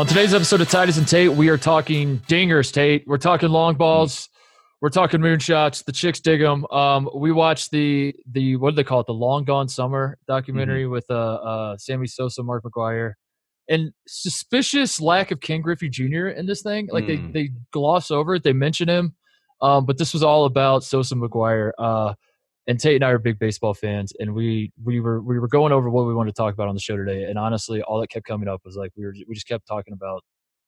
On today's episode of Titus and Tate, we are talking dingers, Tate. We're talking long balls. We're talking moonshots. The chicks dig them. Um, we watched the the what do they call it? The Long Gone Summer documentary with uh, uh, Sammy Sosa, Mark McGwire, and suspicious lack of Ken Griffey Jr. in this thing. Like Mm. they they gloss over it. They mention him, um, but this was all about Sosa McGwire. Uh, and Tate and I are big baseball fans, and we we were we were going over what we wanted to talk about on the show today. And honestly, all that kept coming up was like we were we just kept talking about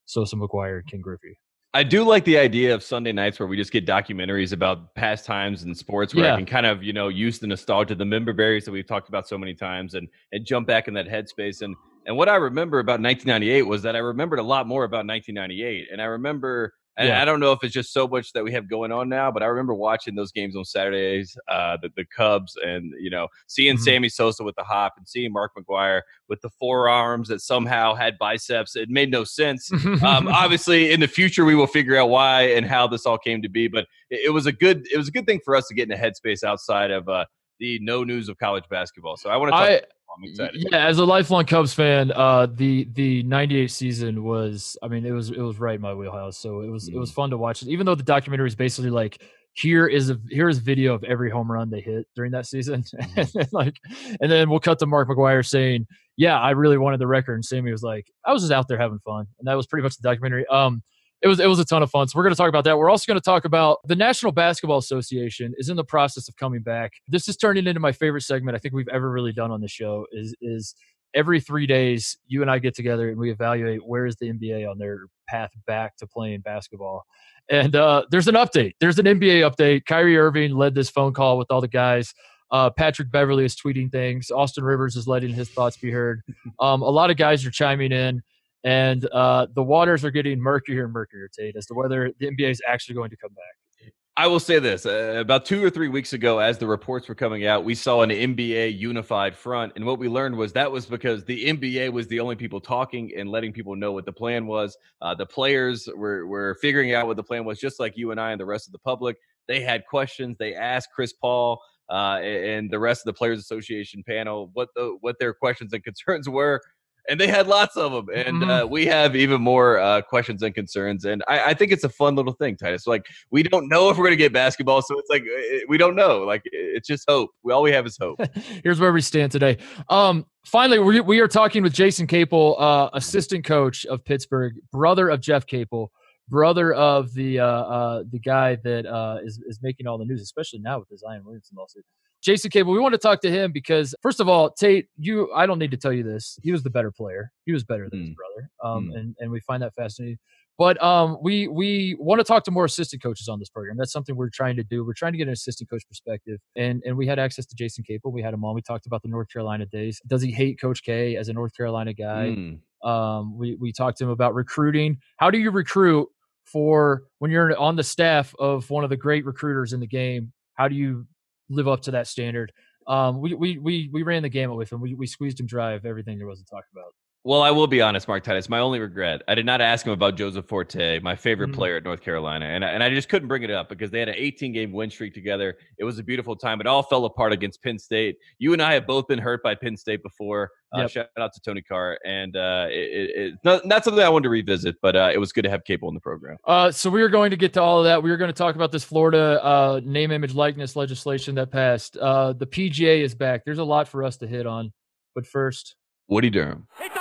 Sosa McGwire and Ken Griffey. I do like the idea of Sunday nights where we just get documentaries about past times and sports where Yeah. I can kind of, you know, use the nostalgia, the member berries that we've talked about so many times and and jump back in that headspace. And and what I remember about 1998 was that I remembered a lot more about 1998. And I remember and Yeah. I don't know if it's just so much that we have going on now, but I remember watching those games on Saturdays, uh, the, the Cubs, and you know, seeing Mhm. Sammy Sosa with the hop and seeing Mark McGwire with the forearms that somehow had biceps. It made no sense um, obviously in the future we will figure out why and how this all came to be but it, it was a good it was a good thing for us to get in a headspace outside of uh, the no news of college basketball so i want to talk I i'm excited yeah, as a lifelong Cubs fan, uh, the the '98 season was, I mean, it was it was right in my wheelhouse. So it was it was fun to watch. Even though the documentary is basically like, here is a here is video of every home run they hit during that season, and then, like, and then we'll cut to Mark McGwire saying, "Yeah, I really wanted the record," and Sammy was like, "I was just out there having fun," and that was pretty much the documentary. Um, it was it was a ton of fun. So we're going to talk about that. We're also going to talk about the National Basketball Association is in the process of coming back. This is turning into my favorite segment I think we've ever really done on the show. Is is every three days you and I get together and we evaluate where is the NBA on their path back to playing basketball. And uh, there's an update. There's an NBA update. Kyrie Irving led this phone call with all the guys. Uh, Patrick Beverley is tweeting things. Austin Rivers is letting his thoughts be heard. Um, a lot of guys are chiming in, and uh, the waters are getting murkier and murkier, Tate, as to whether the NBA is actually going to come back. i will say this uh, about two or three weeks ago as the reports were coming out we saw an nba unified front and what we learned was that was because the nba was the only people talking and letting people know what the plan was. Uh, the players were, were figuring out what the plan was just like you and i and the rest of the public. They had questions they asked chris paul uh, and the rest of the players association panel what the what their questions and concerns were and they had lots of them and uh, we have even more uh, questions and concerns and I, I think it's a fun little thing titus like we don't know if we're going to get basketball so it's like uh, we don't know like it's just hope we all we have is hope Here's where we stand today. Um, finally, we, we are talking with Jason Capel, uh, assistant coach of Pittsburgh, brother of Jeff Capel, brother of the uh, uh, the guy that uh, is is making all the news, especially now with the Zion Williamson lawsuit. Jason Capel, we want to talk to him because first of all, Tate, you I don't need to tell you this. He was the better player. He was better than his Mm. brother. Um, Mm. and, and we find that fascinating. But um, we we want to talk to more assistant coaches on this program. That's something we're trying to do. We're trying to get an assistant coach perspective, and and we had access to Jason Capel. We had him on. We talked about the North Carolina days. Does he hate Coach K as a North Carolina guy? Mm. Um, we we talked to him about recruiting. How do you recruit for when you're on the staff of one of the great recruiters in the game? How do you live up to that standard? Um, we we we we ran the gamut with him. We we squeezed him dry of everything there was to talk about. Well, I will be honest, Mark Titus. My only regret, I did not ask him about Joseph Forte, my favorite Mm. player at North Carolina, and I, and I just couldn't bring it up because they had an 18 game win streak together. It was a beautiful time. It all fell apart against Penn State. You and I have both been hurt by Penn State before. Uh, Shout out to Tony Carr, and uh, it, it, it's not, not something I wanted to revisit, but uh, it was good to have Capel in the program. Uh, so we are going to get to all of that. We are going to talk about this Florida uh, name, image, likeness legislation that passed. Uh, the PGA is back. There's a lot for us to hit on, but first, Woody Durham. He takes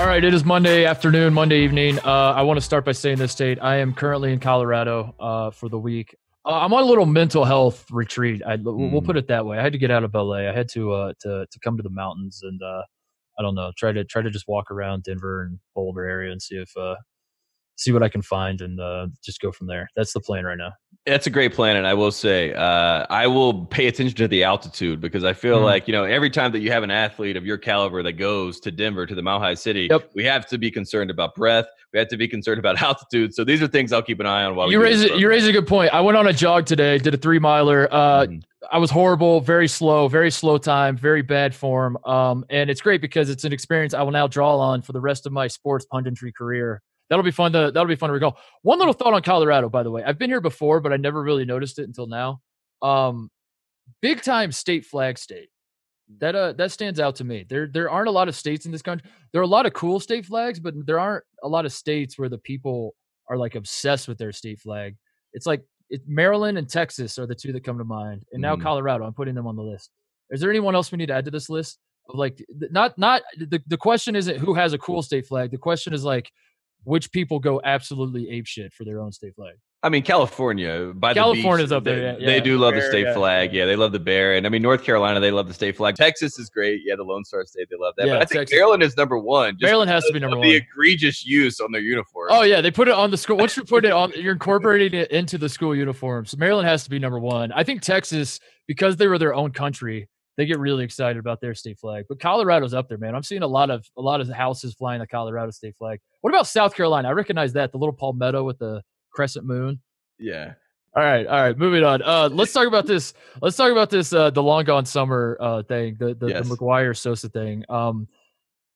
All right, it is Monday afternoon, Monday evening. Uh, I want to start by saying this, Tate. I am currently in Colorado uh, for the week. Uh, I'm on a little mental health retreat. I, We'll Mm. put it that way. I had to get out of LA. I had to uh, to to come to the mountains and uh, I don't know, try to try to just walk around Denver and Boulder area and see if uh, see what I can find and uh, just go from there. That's the plan right now. That's a great plan, and I will say, uh, I will pay attention to the altitude because I feel Mhm. like you know every time that you have an athlete of your caliber that goes to Denver to the Mile High City, Yep. we have to be concerned about breath. We have to be concerned about altitude. So these are things I'll keep an eye on while you raise it. You raise a good point. I went on a jog today. Did a three miler. Uh, Mhm. I was horrible, very slow, very slow time, very bad form. Um, and it's great because it's an experience I will now draw on for the rest of my sports punditry career. That'll be fun to that'll be fun to recall. One little thought on Colorado, by the way. I've been here before, but I never really noticed it until now. Um, big time state flag state. That uh that stands out to me. There there aren't a lot of states in this country. There are a lot of cool state flags, but there aren't a lot of states where the people are like obsessed with their state flag. It's like it, Maryland and Texas are the two that come to mind, and now Mhm. Colorado. I'm putting them on the list. Is there anyone else we need to add to this list? Like, not not the the question isn't who has a cool state flag. The question is like, which people go absolutely ape shit for their own state flag. I mean, California uh, by California's the beach, up there, They, yeah, they do love the state yeah, flag. Yeah. they love the bear. And I mean, North Carolina, they love the state flag. Texas is great. Yeah, the Lone Star State, they love that. Yeah, but I think Texas- Maryland is number one. just Maryland has to be number one. The egregious use on their uniform. Oh yeah, they put it on the school. Once you put it on, you're incorporating it into the school uniforms. Maryland has to be number one. I think Texas, because they were their own country, they get really excited about their state flag. But Colorado's up there, man. I'm seeing a lot of a lot of houses flying the Colorado state flag. What about South Carolina? I recognize that the little palmetto with the crescent moon. yeah. All right, all right, moving on. Uh, let's talk about this. Let's talk about this. Uh, the long gone summer uh thing, the the, Yes. the McGwire Sosa thing. Um,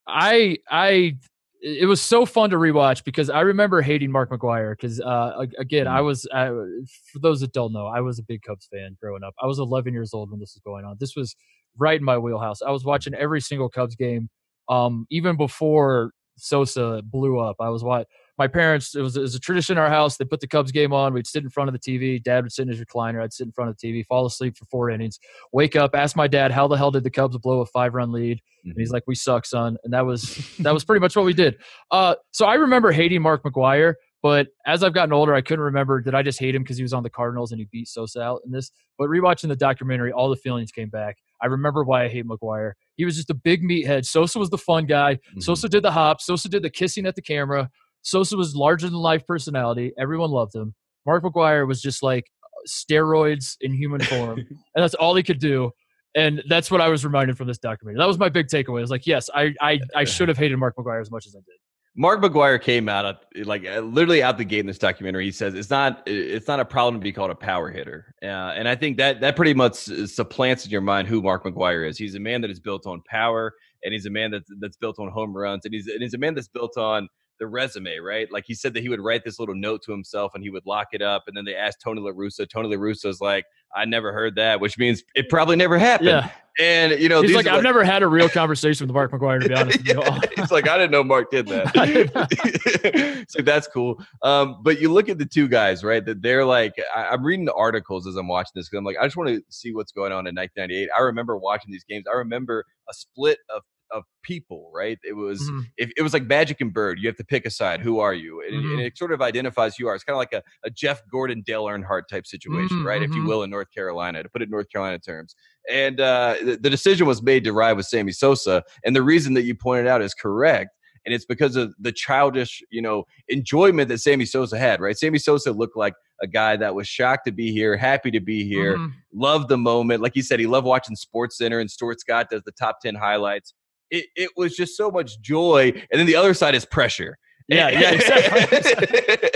I I it was so fun to rewatch because I remember hating Mark McGwire because uh ag- again I was I, for those that don't know I was a big Cubs fan growing up. I was 11 years old when this was going on. This was right in my wheelhouse. I was watching every single Cubs game, um, even before Sosa blew up. I was what my parents. It was, it was a tradition in our house. They put the Cubs game on. We'd sit in front of the TV. Dad would sit in his recliner. I'd sit in front of the TV, fall asleep for four innings, wake up, ask my dad how the hell did the Cubs blow a five run lead. And he's like, "We suck, son," and that was that was pretty much what we did. Uh, so I remember hating Mark McGwire, but as I've gotten older, I couldn't remember did I just hate him because he was on the Cardinals and he beat Sosa out in this. But rewatching the documentary, all the feelings came back. I remember why I hate McGwire. He was just a big meathead. Sosa was the fun guy. Mhm. Sosa did the hops. Sosa did the kissing at the camera. Sosa was larger than life personality. Everyone loved him. Mark McGwire was just like steroids in human form, and that's all he could do. And that's what I was reminded from this documentary. That was my big takeaway. I was like, yes, I I, I should have hated Mark McGwire as much as I did. Mark McGwire came out like uh, literally out the gate in this documentary. He says it's not it's not a problem to be called a power hitter, uh, and I think that that pretty much supplants in your mind who Mark McGwire is. He's a man that is built on power, and he's a man that's that's built on home runs, and he's and he's a man that's built on the resume, right? Like he said that he would write this little note to himself and he would lock it up, and then they asked Tony La Russa. Tony La Russa's like, "I never heard that," which means it probably never happened. Yeah. And you know, He's like, I've never had a real conversation with Mark McGwire, to be honest with you. Yeah, He's like, I didn't know Mark did that. so that's cool. Um, but you look at the two guys, right? That they're like, I, I'm reading the articles as I'm watching this because I'm like, I just want to see what's going on in 1998. I remember watching these games. I remember a split of of people, right? It was Mhm. if it was like Magic and Bird. You have to pick a side. Who are you? And, and Mhm. it sort of identifies who you are. It's kind of like a, a Jeff Gordon, Dale Earnhardt type situation, Mm, right? If you mhm. will, in North Carolina, to put it in North Carolina terms. And uh, the, the decision was made to ride with Sammy Sosa. And the reason that you pointed out is correct. And it's because of the childish, you know, enjoyment that Sammy Sosa had, right? Sammy Sosa looked like a guy that was shocked to be here, happy to be here, Mhm. loved the moment. Like you said, he loved watching SportsCenter and Stuart Scott does the top 10 highlights. It, it was just so much joy. And then the other side is pressure. Yeah, yeah, exactly.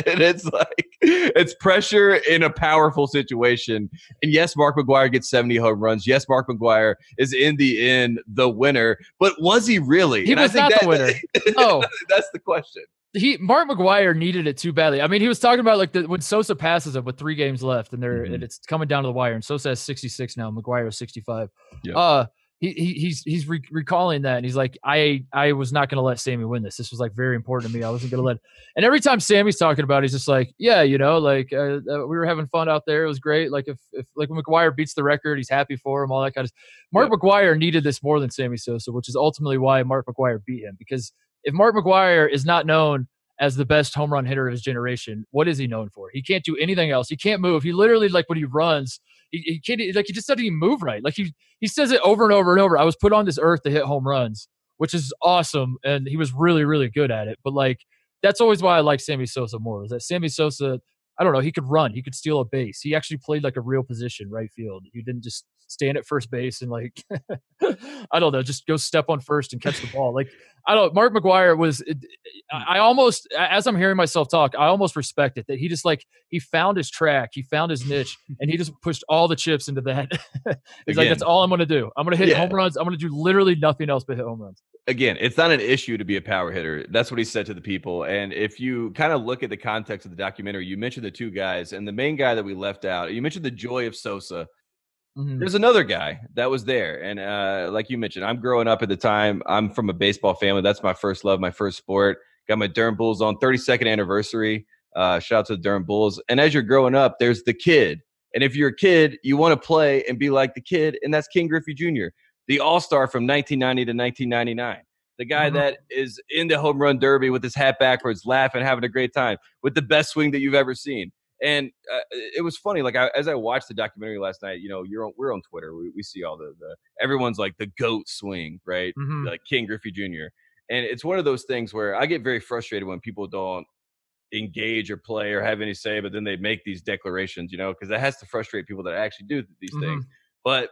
and it's like it's pressure in a powerful situation. And yes, Mark McGwire gets 70 home runs. Yes, Mark McGwire is in the end the winner. But was he really? He And I was think not the winner. oh, that's the question. he Mark McGwire needed it too badly. I mean, he was talking about like the, when Sosa passes him with three games left, and they're Mhm. and it's coming down to the wire. And Sosa has 66 now. McGwire is 65. Yeah. Uh, he, he he's he's re- recalling that, and he's like, I I was not going to let Sammy win this. This was like very important to me. I wasn't going to let. And every time Sammy's talking about, it, he's just like, yeah, you know, like uh, uh, we were having fun out there. It was great. Like if if like when McGwire beats the record, he's happy for him. All that kind of. Mark McGwire needed this more than Sammy Sosa, which is ultimately why Mark McGwire beat him. Because if Mark McGwire is not known as the best home run hitter of his generation. What is he known for? He can't do anything else. He can't move. He literally like when he runs, he, he can't like he just doesn't even move right. Like he he says it over and over and over. I was put on this earth to hit home runs, which is awesome, and he was really really good at it. But like that's always why I like Sammy Sosa more. Is that Sammy Sosa? I don't know. He could run. He could steal a base. He actually played like a real position, right field. He didn't just stand at first base and like I don't know, just go step on first and catch the ball. Like I don't. Mark McGwire was. Hmm. I I almost, as I'm hearing myself talk, I almost respect it that he just like he found his track, he found his niche, and he just pushed all the chips into that. He's like, that's all I'm going to do. I'm going to hit Yeah. home runs. I'm going to do literally nothing else but hit home runs. Again, it's not an issue to be a power hitter. That's what he said to the people. And if you kind of look at the context of the documentary, you mentioned the two guys, and the main guy that we left out, you mentioned the joy of Sosa. Mm-hmm. There's another guy that was there, and uh, like you mentioned, I'm growing up at the time. I'm from a baseball family. That's my first love, my first sport. Got my Durham Bulls on 32nd anniversary. Uh, shout out to the Durham Bulls. And as you're growing up, there's the kid. And if you're a kid, you want to play and be like the kid, and that's King Griffey Jr the All Star from 1990 to 1999. The guy mm-hmm. that is in the home run derby with his hat backwards, laughing, having a great time, with the best swing that you've ever seen. And uh, it was funny, like I, as I watched the documentary last night, you know, you're on, we're on Twitter, we, we see all the, the everyone's like the goat swing, right? Mm-hmm. Like King Griffey Jr. And it's one of those things where I get very frustrated when people don't engage or play or have any say, but then they make these declarations, you know, because that has to frustrate people that actually do these mm-hmm. things. But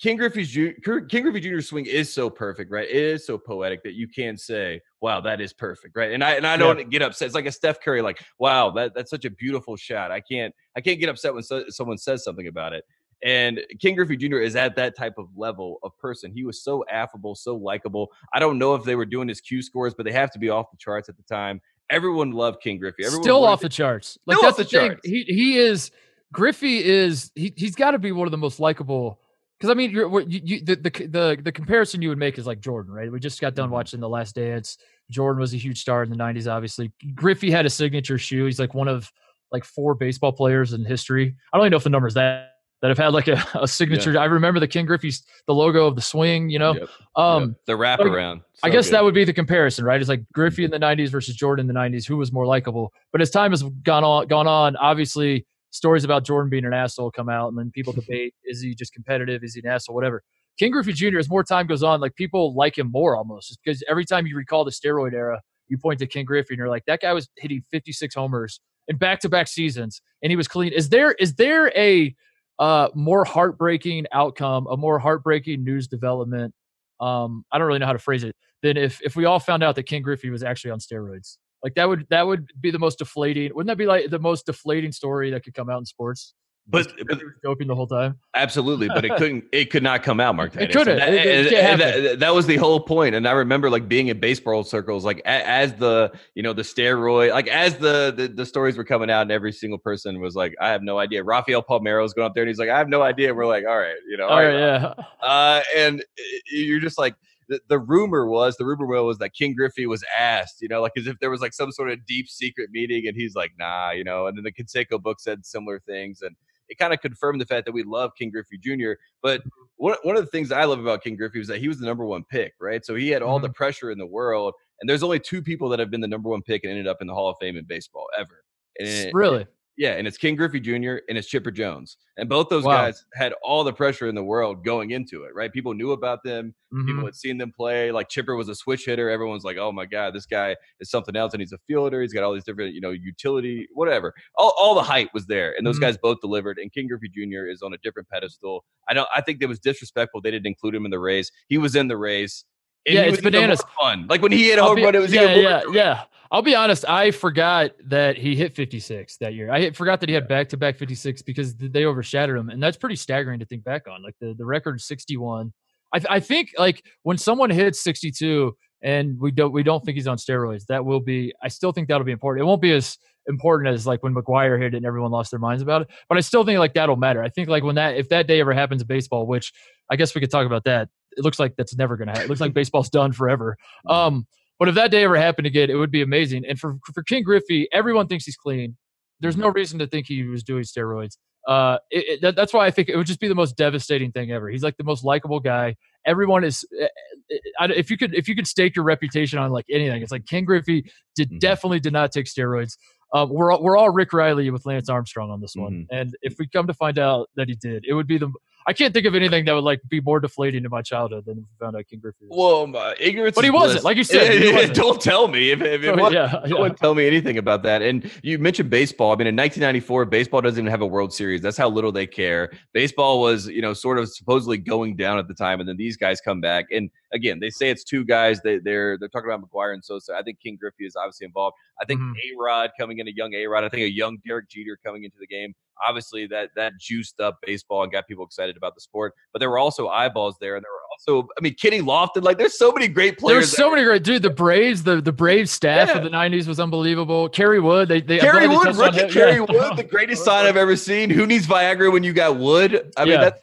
King Griffey's King Griffey Jr. swing is so perfect, right? It is so poetic that you can say, "Wow, that is perfect," right? And I and I don't yeah. get upset. It's like a Steph Curry, like, "Wow, that, that's such a beautiful shot." I can't I can't get upset when so, someone says something about it. And King Griffey Jr. is at that type of level of person. He was so affable, so likable. I don't know if they were doing his Q scores, but they have to be off the charts at the time. Everyone loved King Griffey. Everyone Still off the charts. Like that's the, the thing. He he is Griffey is he he's got to be one of the most likable because I mean, you're, you, you, the, the the the comparison you would make is like Jordan, right? We just got done mm-hmm. watching The Last Dance. Jordan was a huge star in the '90s, obviously. Griffey had a signature shoe. He's like one of like four baseball players in history. I don't even know if the numbers that that have had like a, a signature. Yeah. I remember the King Griffey's the logo of the swing. You know, yep. um, yep. the wraparound. So I guess good. that would be the comparison, right? It's like Griffey in the '90s versus Jordan in the '90s. Who was more likable? But as time has gone on, gone on, obviously stories about Jordan being an asshole come out, and then people debate is he just competitive, is he an asshole, whatever. King Griffey Jr. as more time goes on, like people like him more almost, just because every time you recall the steroid era, you point to King Griffey and you're like, that guy was hitting 56 homers in back-to-back seasons, and he was clean. Is there is there a uh, more heartbreaking outcome, a more heartbreaking news development? Um, I don't really know how to phrase it. Than if if we all found out that King Griffey was actually on steroids. Like that would that would be the most deflating. Wouldn't that be like the most deflating story that could come out in sports? But, but joking the whole time. Absolutely, but it couldn't. It could not come out, Mark. It couldn't. That, it, it that, that, was the whole point. And I remember like being in baseball circles, like as the you know the steroid, like as the, the the stories were coming out, and every single person was like, "I have no idea." Rafael Palmeiro is going up there, and he's like, "I have no idea." We're like, "All right, you know, all, all right, yeah." Uh, and you're just like, the, the rumor was the rumor was that King Griffey was asked, you know, like as if there was like some sort of deep secret meeting, and he's like, nah, you know. And then the Canseco book said similar things, and it kind of confirmed the fact that we love King Griffey Jr. But one, one of the things I love about King Griffey was that he was the number one pick, right? So he had all mm-hmm. the pressure in the world. And there's only two people that have been the number one pick and ended up in the Hall of Fame in baseball ever. And really? Yeah, and it's King Griffey Jr. and it's Chipper Jones, and both those wow. guys had all the pressure in the world going into it. Right? People knew about them. Mm-hmm. People had seen them play. Like Chipper was a switch hitter. Everyone's like, "Oh my god, this guy is something else." And he's a fielder. He's got all these different, you know, utility, whatever. All, all the hype was there, and those mm-hmm. guys both delivered. And King Griffey Jr. is on a different pedestal. I don't. I think it was disrespectful they didn't include him in the race. He was in the race. And yeah, it's bananas. Fun. Like when he hit a home run, it was yeah, yeah, yeah. I'll be honest. I forgot that he hit 56 that year. I forgot that he had back to back 56 because they overshadowed him, and that's pretty staggering to think back on. Like the the record 61. I, I think like when someone hits 62 and we don't we don't think he's on steroids, that will be. I still think that'll be important. It won't be as important as like when McGwire hit it and everyone lost their minds about it. But I still think like that'll matter. I think like when that if that day ever happens in baseball, which I guess we could talk about that. It looks like that's never gonna happen. It looks like baseball's done forever. Um, but if that day ever happened again, it would be amazing. And for for King Griffey, everyone thinks he's clean. There's no reason to think he was doing steroids. Uh, it, it, that, that's why I think it would just be the most devastating thing ever. He's like the most likable guy. Everyone is. Eh, eh, if you could, if you could stake your reputation on like anything, it's like King Griffey did mm-hmm. definitely did not take steroids. Uh, we're all, we're all Rick Reilly with Lance Armstrong on this one, mm-hmm. and if we come to find out that he did, it would be the I can't think of anything that would like be more deflating in my childhood than if we found out King Griffey. Was. Well, ignorance, but he wasn't. Like you said, don't tell me if, if, if so, yeah, yeah. not tell me anything about that. And you mentioned baseball. I mean, in 1994, baseball doesn't even have a World Series. That's how little they care. Baseball was, you know, sort of supposedly going down at the time, and then these guys come back. And again, they say it's two guys. They, they're they're talking about McGwire and Sosa. I think King Griffey is obviously involved. I think mm-hmm. A Rod coming in, a young A Rod. I think a young Derek Jeter coming into the game obviously that that juiced up baseball and got people excited about the sport. But there were also eyeballs there, and there were also, I mean, Kenny Lofton. Like, there's so many great players. There's so many great dude. The Braves, the the Braves staff Yeah. of the '90s was unbelievable. Kerry Wood, they they Kerry Wood, rookie him. Kerry Yeah. Wood, the greatest sign I've ever seen. Who needs Viagra when you got Wood? I mean, Yeah. that's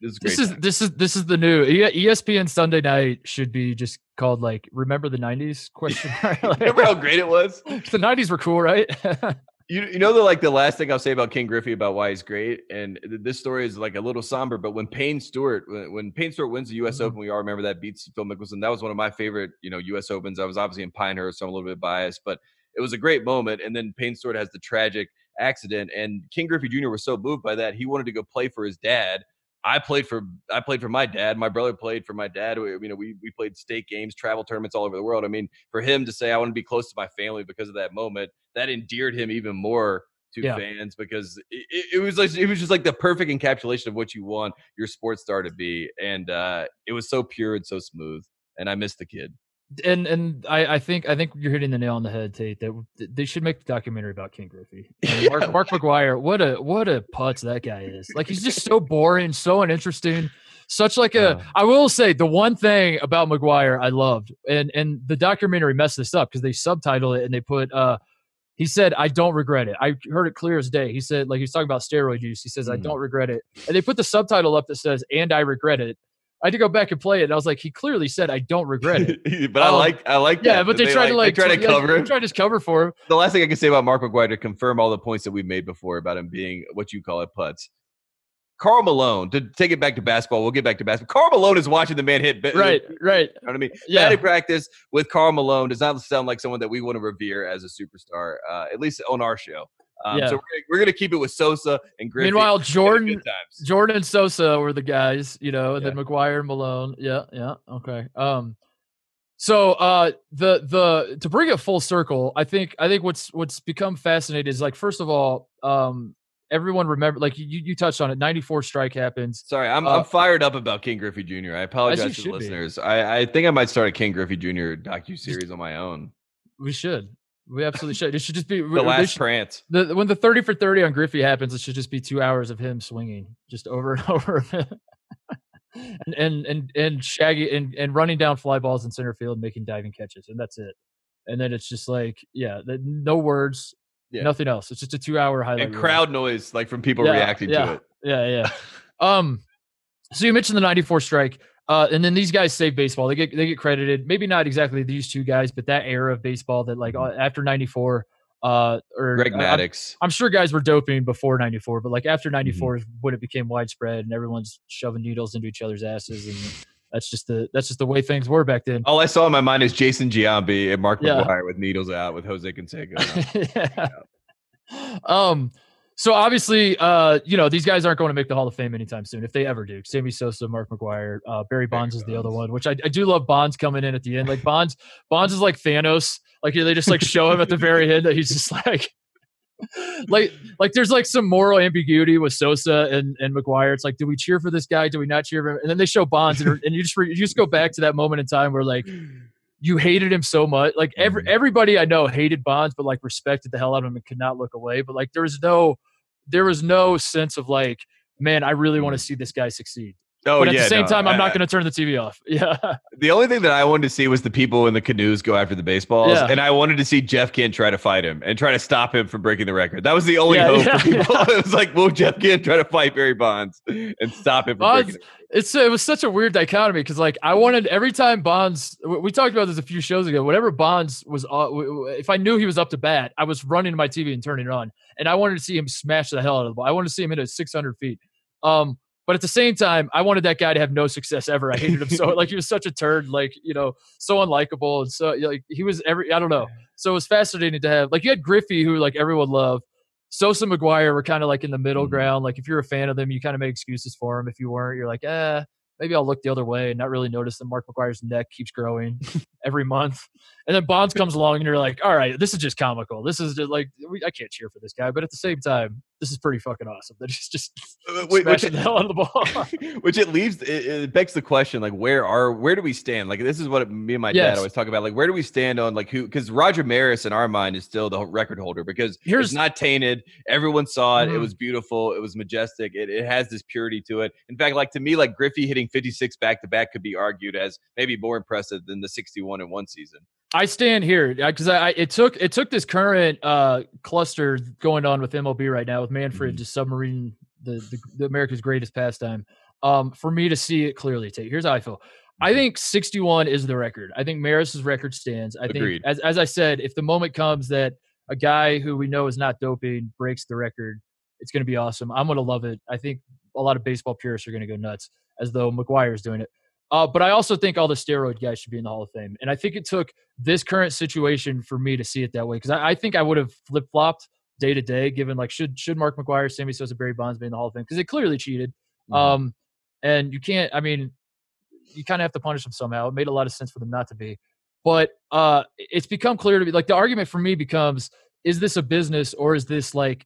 this is. This is this is this is the new ESPN Sunday night should be just called like remember the '90s question. Like, Remember how great it was? the '90s were cool, right? You, you know the like the last thing I'll say about King Griffey about why he's great, and this story is like a little somber. But when Payne Stewart, when, when Payne Stewart wins the U.S. Mhm. Open, we all remember that beats Phil Mickelson. That was one of my favorite, you know, U.S. Opens. I was obviously in Pinehurst, so I'm a little bit biased, but it was a great moment. And then Payne Stewart has the tragic accident, and King Griffey Jr. was so moved by that he wanted to go play for his dad. I played for I played for my dad. My brother played for my dad. We, you know, we we played state games, travel tournaments all over the world. I mean, for him to say I want to be close to my family because of that moment, that endeared him even more to Yeah. fans because it, it, was like it was just like the perfect encapsulation of what you want your sports star to be, and uh, it was so pure and so smooth. And I miss the kid. And and I, I think I think you're hitting the nail on the head, Tate. That they should make the documentary about King Griffey. I mean, Mark, Mark McGwire, what a what a putz that guy is. Like he's just so boring, so uninteresting. Such like a. Uh. I will say the one thing about McGwire I loved, and and the documentary messed this up because they subtitle it and they put. uh he said, I don't regret it. I heard it clear as day. He said, like he's talking about steroid use. He says, I Mhm. don't regret it. And they put the subtitle up that says, and I regret it. I had to go back and play it. And I was like, he clearly said, I don't regret it. but I Um, like I like Yeah, that, but they, tried to like they try to cover they him. tried to cover for him. the last thing I can say about Mark McGwire to confirm all the points that we've made before about him being what you call it putz. Karl Malone, to take it back to basketball, we'll get back to basketball. Karl Malone is watching the man hit. Right, right. You know what I mean? Yeah. Batting practice with Carl Malone does not sound like someone that we want to revere as a superstar, uh, at least on our show. Um, Yeah. So we're, we're going to keep it with Sosa and Griffey. Meanwhile, Jordan. Jordan and Sosa were the guys, you know, and then McGwire and Malone. Yeah, yeah, okay. Um, so uh, the the to bring it full circle, I think I think what's what's become fascinating is like first of all, um, everyone remember like you you touched on it. Ninety four strike happens. Sorry, I'm, Uh, I'm fired up about King Griffey Jr. I apologize to the be. listeners. I, I think I might start a King Griffey Jr. docu series on my own. We should. We absolutely should. It should just be The last should- prance. the when the 30 for 30 on Griffey happens, it should just be two hours of him swinging just over and over. and, and and and Shaggy and, and running down fly balls in center field, making diving catches, and that's it. And then it's just like, yeah, the, no words, Yeah. nothing else. It's just a two hour highlight. and crowd noise like from people Yeah, reacting yeah. to it. Yeah, yeah. um, so you mentioned the '94 strike, uh, and then these guys save baseball. They get they get credited. Maybe not exactly these two guys, but that era of baseball that like uh, after '94, uh, or Greg Maddux. I'm sure guys were doping before 94, but like Mm-hmm. after 94 is when it became widespread and everyone's shoving needles into each other's asses. And that's just the, that's just the way things were back then. All I saw in my mind is Jason Giambi and Mark Yeah. McGwire with needles out with Jose Canseco. Yeah. Um, so obviously, uh, you know, these guys aren't going to make the Hall of Fame anytime soon, if they ever do. Sammy Sosa, Mark McGwire, uh, Barry Bonds is the other one, which I, I do love Bonds coming in at the end. Like Bonds, Bonds is like Thanos. Like they just like show him at the very end that he's just like, like, like there's like some moral ambiguity with Sosa and, and McGwire. It's like, do we cheer for this guy? Do we not cheer for him? And then they show Bonds, and, and you just re- you just go back to that moment in time where like you hated him so much. Like every Mhm. everybody I know hated Bonds, but like respected the hell out of him and could not look away. But like there was no there was no sense of like, man, I really want to see this guy succeed. Oh but at yeah. the same no, time, I'm I- not going to turn the TV off. Yeah, The only thing that I wanted to see was the people in the canoes go after the baseballs, Yeah. and I wanted to see Jeff Kent try to fight him and try to stop him from breaking the record. That was the only Yeah, hope yeah, for people. it was like, will Jeff Kent try to fight Barry Bonds and stop him from Bonds- breaking? it's it was such a weird dichotomy because like I wanted every time Bonds. we- talked about this a few shows ago. Whatever Bonds was, if I knew he was up to bat, I was running to my TV and turning it on, and I wanted to see him smash the hell out of the ball. I wanted to see him hit it 600 feet. Um, but at the same time, I wanted that guy to have no success ever. I hated him so like he was such a turd, like you know, so unlikable and so like he was every I don't know. So it was fascinating to have like you had Griffey who like everyone loved. Sosa McGwire were kind of like in the middle Mhm. ground. Like if you're a fan of them, you kind of make excuses for him. If you weren't, you're like, eh, maybe I'll look the other way and not really notice that Mark McGwire's neck keeps growing every month. And then Bonds comes along and you're like, all right, this is just comical. This is just like we, I can't cheer for this guy, but at the same time, this is pretty fucking awesome. That he's just Uh, wait, smashing which- the hell out of the ball. which it leaves it, it begs the question like where are where do we stand like this is what me and my Yes. dad always talk about like where do we stand on like who because roger maris in our mind is still the record holder because Here's- it's not tainted everyone saw it it Mhm. was beautiful it was majestic it, it has this purity to it in fact like to me like griffey hitting 56 back to back could be argued as maybe more impressive than the 61 in one season I stand here because I, I it took it took this current uh cluster going on with MLB right now with Manfred Mhm. just submarine the, the the America's greatest pastime. Um, for me to see it clearly, take here's how I feel. I Mhm. think 61 is the record. I think Maris's record stands. I Agreed. think as as I said, if the moment comes that a guy who we know is not doping breaks the record, it's going to be awesome. I'm going to love it. I think a lot of baseball purists are going to go nuts as though McGwire's doing it. Uh, but I also think all the steroid guys should be in the Hall of Fame. And I think it took this current situation for me to see it that way because I, I think I would have flip flopped day to day, given like should should Mark McGwire, Sammy Sosa, Barry Bonds be in the Hall of Fame because they clearly cheated. Mhm. Um, and you can't. I mean, you kind of have to punish them somehow. It made a lot of sense for them not to be. But uh, it's become clear to me. Like the argument for me becomes: Is this a business or is this like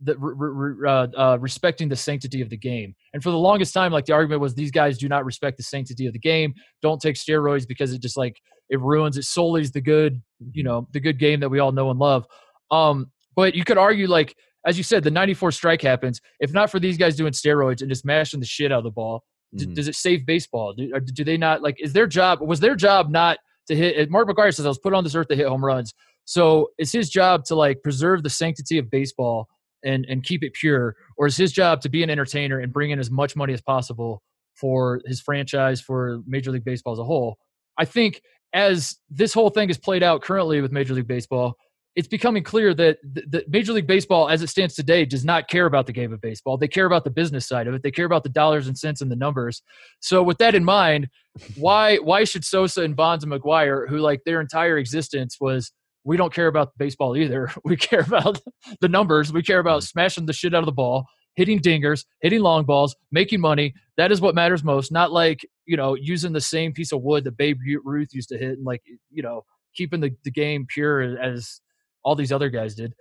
the re- re- uh, uh, respecting the sanctity of the game? And for the longest time, like the argument was these guys do not respect the sanctity of the game. Don't take steroids because it just like it ruins it sullies the good you know the good game that we all know and love um but you could argue like as you said the 94 strike happens if not for these guys doing steroids and just mashing the shit out of the ball d- Mhm. does it save baseball do, do they not like is their job was their job not to hit mark mcgwire says i was put on this earth to hit home runs so it's his job to like preserve the sanctity of baseball and and keep it pure or is his job to be an entertainer and bring in as much money as possible for his franchise for major league baseball as a whole i think as this whole thing is played out currently with Major League Baseball, it's becoming clear that the, Major League Baseball, as it stands today, does not care about the game of baseball. They care about the business side of it. They care about the dollars and cents and the numbers. So, with that in mind, why why should Sosa and Bonds and McGwire, who like their entire existence was we don't care about baseball either. We care about the numbers. We care about smashing the shit out of the ball, hitting dingers, hitting long balls, making money. That is what matters most. Not like you know using the same piece of wood that Babe Ruth used to hit, and like you know keeping the, the game pure as all these other guys did.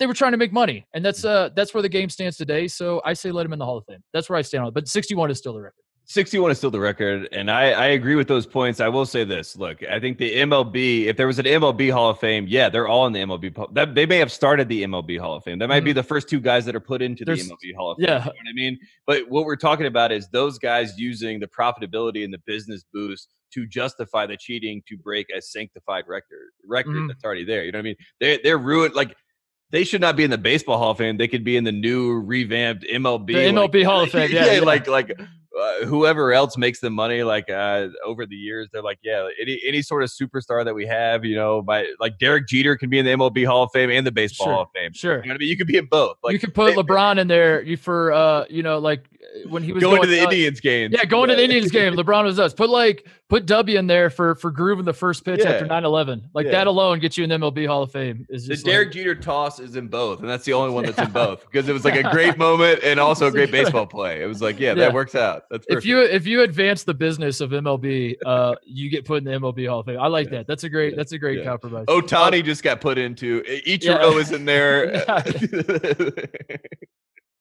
They were trying to make money, and that's uh that's where the game stands today. So I say let him in the Hall of Fame. That's where I stand on it. But 61 is still the record. 61 is still the record, and I, I agree with those points. I will say this: look, I think the MLB, if there was an MLB Hall of Fame, yeah, they're all in the MLB. That they may have started the MLB Hall of Fame. That might be the first two guys that are put into the MLB Hall of Fame. yeah. you know what I mean. But what we're talking about is those guys using the profitability and the business boost to justify the cheating to break a sanctified record record Mhm. that's already there. You know what I mean? They they're ruined. Like they should not be in the baseball Hall of Fame. They could be in the new revamped MLB. The like- MLB Hall of Fame, yeah, yeah. like like uh, whoever else makes the money, like uh, over the years, they're like, yeah, any any sort of superstar that we have, you know, by like Derek Jeter can be in the MLB Hall of Fame and the Baseball Sure, Hall of Fame. Sure. You know what I mean? You could be in both. Like you could put they- LeBron in there you for uh you know like when he was going, going, to the uh, Indians game. Yeah, going to the Indians game. LeBron was us. Put like put W in there for for grooving the first pitch Yeah. after 9-11. Like Yeah. that alone gets you in the MLB Hall of Fame. Is The just Derek like, Jeter toss is in both, and that's the only one that's in both because it was like a great moment and also a great baseball play. It was like, yeah, Yeah. that works out. That's perfect. if you if you advance the business of MLB, uh, you get put in the MLB Hall of Fame. I like Yeah. that. That's a great Yeah. that's a great Yeah. compromise. Ohtani just got put into Ichiro Yeah. is in there.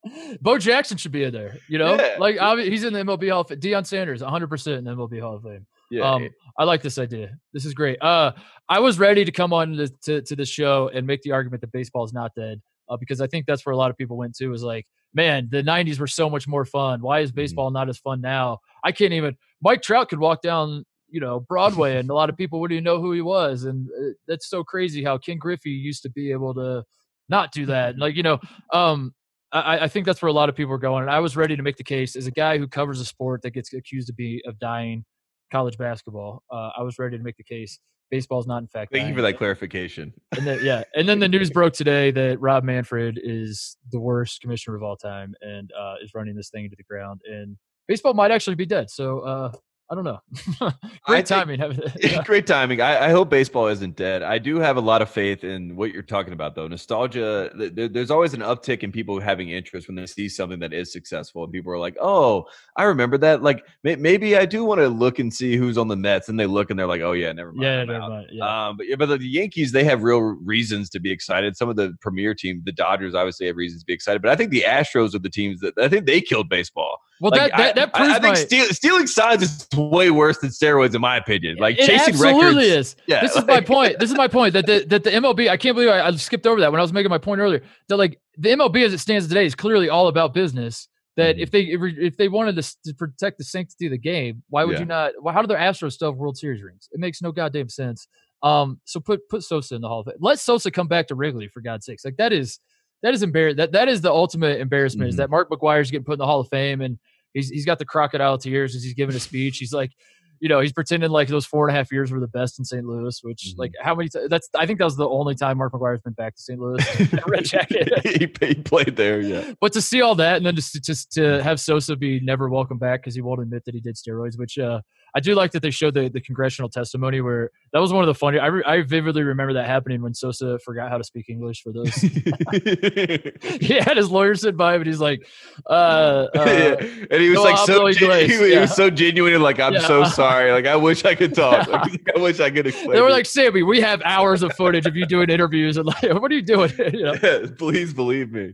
Bo Jackson should be in there. You know, Yeah. like he's in the MLB Hall of Fame. Deion Sanders, 100 percent in the MLB Hall of Fame. yeah, um, I like this idea. This is great. Uh, I was ready to come on to, to, to this show and make the argument that baseball is not dead, uh, because I think that's where a lot of people went to. Is like, man, the '90s were so much more fun. Why Mm-hmm. is baseball not as fun now? I can't even. Mike Trout could walk down, you know, Broadway, and a lot of people wouldn't even know who he was, and uh, that's so crazy how Ken Griffey used to be able to not do that. Like, you know, um, I, I think that's where a lot of people are going. And I was ready to make the case as a guy who covers a sport that gets accused of be of dying college basketball. Uh, I was ready to make the case. Baseball is not in fact. Thank you for that clarification. And then, yeah, and then the news broke today that Rob Manfred is the worst commissioner of all time and uh, is running this thing into the ground. And baseball might actually be dead. So uh, I don't know. Great timing. yeah. Great timing. I, I, hope baseball isn't dead. I do have a lot of faith in what you're talking about, though. Nostalgia. There, there's always an uptick in people having interest when they see something that is successful, and people are like, "Oh, I remember that." Like may, maybe I do want to look and see who's on the Mets, and they look and they're like, "Oh yeah, never mind." Yeah, never mind. Yeah. Um, but yeah, but the Yankees they have real reasons to be excited. Some of the premier teams, the Dodgers, obviously have reasons to be excited. But I think the Astros are the teams that I think they killed baseball. Well, like, that, that, that proves I, I think my, steal, stealing signs is way worse than steroids, in my opinion. Like it chasing absolutely records. is. Yeah, this like, is my point. This is my point that the that the MLB. I can't believe I, I, skipped over that when I was making my point earlier. That like the MLB as it stands today is clearly all about business. That mm-hmm. if they if, if, they wanted to, to, protect the sanctity of the game, why would yeah. you not? Well, how do the Astros still have World Series rings? It makes no goddamn sense. Um, so put put Sosa in the Hall of Fame. Let Sosa come back to Wrigley for God's sakes. Like that is that is embarrassing. That that is the ultimate embarrassment. Mm-hmm. Is that Mark McGwire's getting put in the Hall of Fame and he's he's got the crocodile tears as he's giving a speech. He's like, you know, he's pretending like those four and a half years were the best in St. Louis, which mm-hmm. like how many? T- that's I think that was the only time Mark McGwire's been back to St. Louis. red jacket. he, he, played there, yeah. But to see all that and then just just to have Sosa be never welcome back because he won't admit that he did steroids, which uh, I do like that they showed the, the congressional testimony where that was one of the funny. I, re, I vividly remember that happening when Sosa forgot how to speak English for those. he had his lawyer sit by him and he's like, uh, uh yeah. and he was no like so gen- he, yeah. was so genuine and like I'm yeah. so sorry. Like I wish I could talk. Like, I wish I could explain. They were like, Sammy, we have hours of footage of you doing interviews and like, what are you doing? you know? please believe me.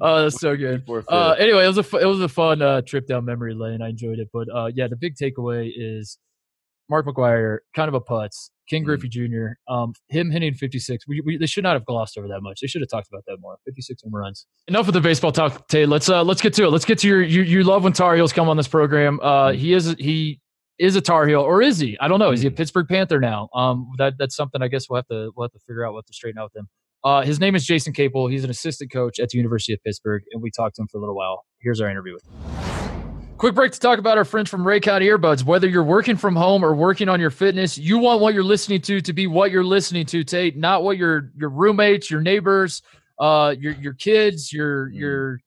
Oh, that's so good. Uh, anyway, it was a it was a fun uh, trip down memory lane. I enjoyed it, but uh, yeah, the big takeaway is Mark McGwire, kind of a putz. King mm. Griffey Jr., um, him hitting 56. We, we, they should not have glossed over that much. They should have talked about that more. 56 home runs. Enough of the baseball talk, Tay. Let's uh, let's get to it. Let's get to your you. You love when Tar Heels come on this program. Uh, mm. he is he is a Tar Heel, or is he? I don't know. Is he a mm. Pittsburgh Panther now? Um, that that's something I guess we'll have to we'll have to figure out what to straighten out with him. Uh, his name is Jason Capel. He's an assistant coach at the University of Pittsburgh, and we talked to him for a little while. Here's our interview with him. Quick break to talk about our friends from Raycon Earbuds. Whether you're working from home or working on your fitness, you want what you're listening to to be what you're listening to, Tate, not what your your roommates, your neighbors, uh, your your kids, your mm. your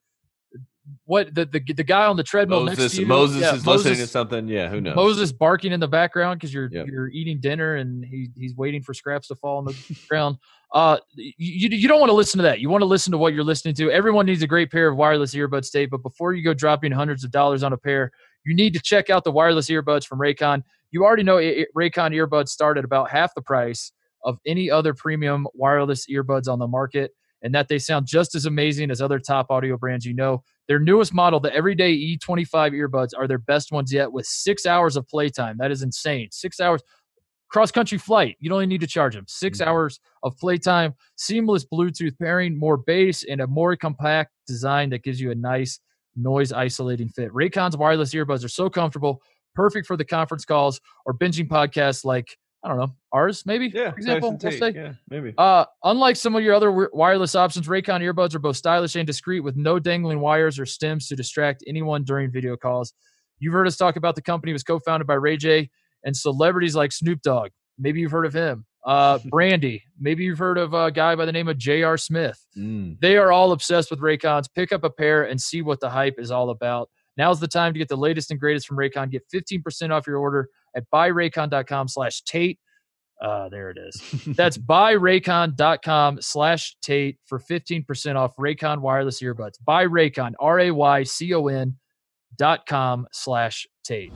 what the, the the guy on the treadmill Moses, next to you. Moses yeah, is Moses, listening to something. Yeah, who knows? Moses barking in the background because you're yep. you're eating dinner and he he's waiting for scraps to fall on the ground. Uh, you, you don't want to listen to that. You want to listen to what you're listening to. Everyone needs a great pair of wireless earbuds, Tate. But before you go dropping hundreds of dollars on a pair, you need to check out the wireless earbuds from Raycon. You already know Raycon earbuds start at about half the price of any other premium wireless earbuds on the market, and that they sound just as amazing as other top audio brands you know. Their newest model, the Everyday E25 earbuds, are their best ones yet with six hours of playtime. That is insane. Six hours cross country flight. You don't even need to charge them. 6 mm-hmm. hours of playtime, seamless Bluetooth pairing, more bass, and a more compact design that gives you a nice noise isolating fit. Raycon's wireless earbuds are so comfortable, perfect for the conference calls or binging podcasts like I don't know ours, maybe. Yeah, for example, we'll say. Yeah, maybe. Uh, unlike some of your other wireless options, Raycon earbuds are both stylish and discreet, with no dangling wires or stems to distract anyone during video calls. You've heard us talk about the company was co-founded by Ray J and celebrities like Snoop Dogg. Maybe you've heard of him. Uh, Brandy. Maybe you've heard of a guy by the name of J.R. Smith. Mm. They are all obsessed with Raycons. Pick up a pair and see what the hype is all about. Now's the time to get the latest and greatest from Raycon. Get 15% off your order at buyraycon.com slash Tate. Uh, there it is. That's buyraycon.com slash Tate for 15% off Raycon wireless earbuds. Buy Raycon, R A Y C O N dot com slash Tate.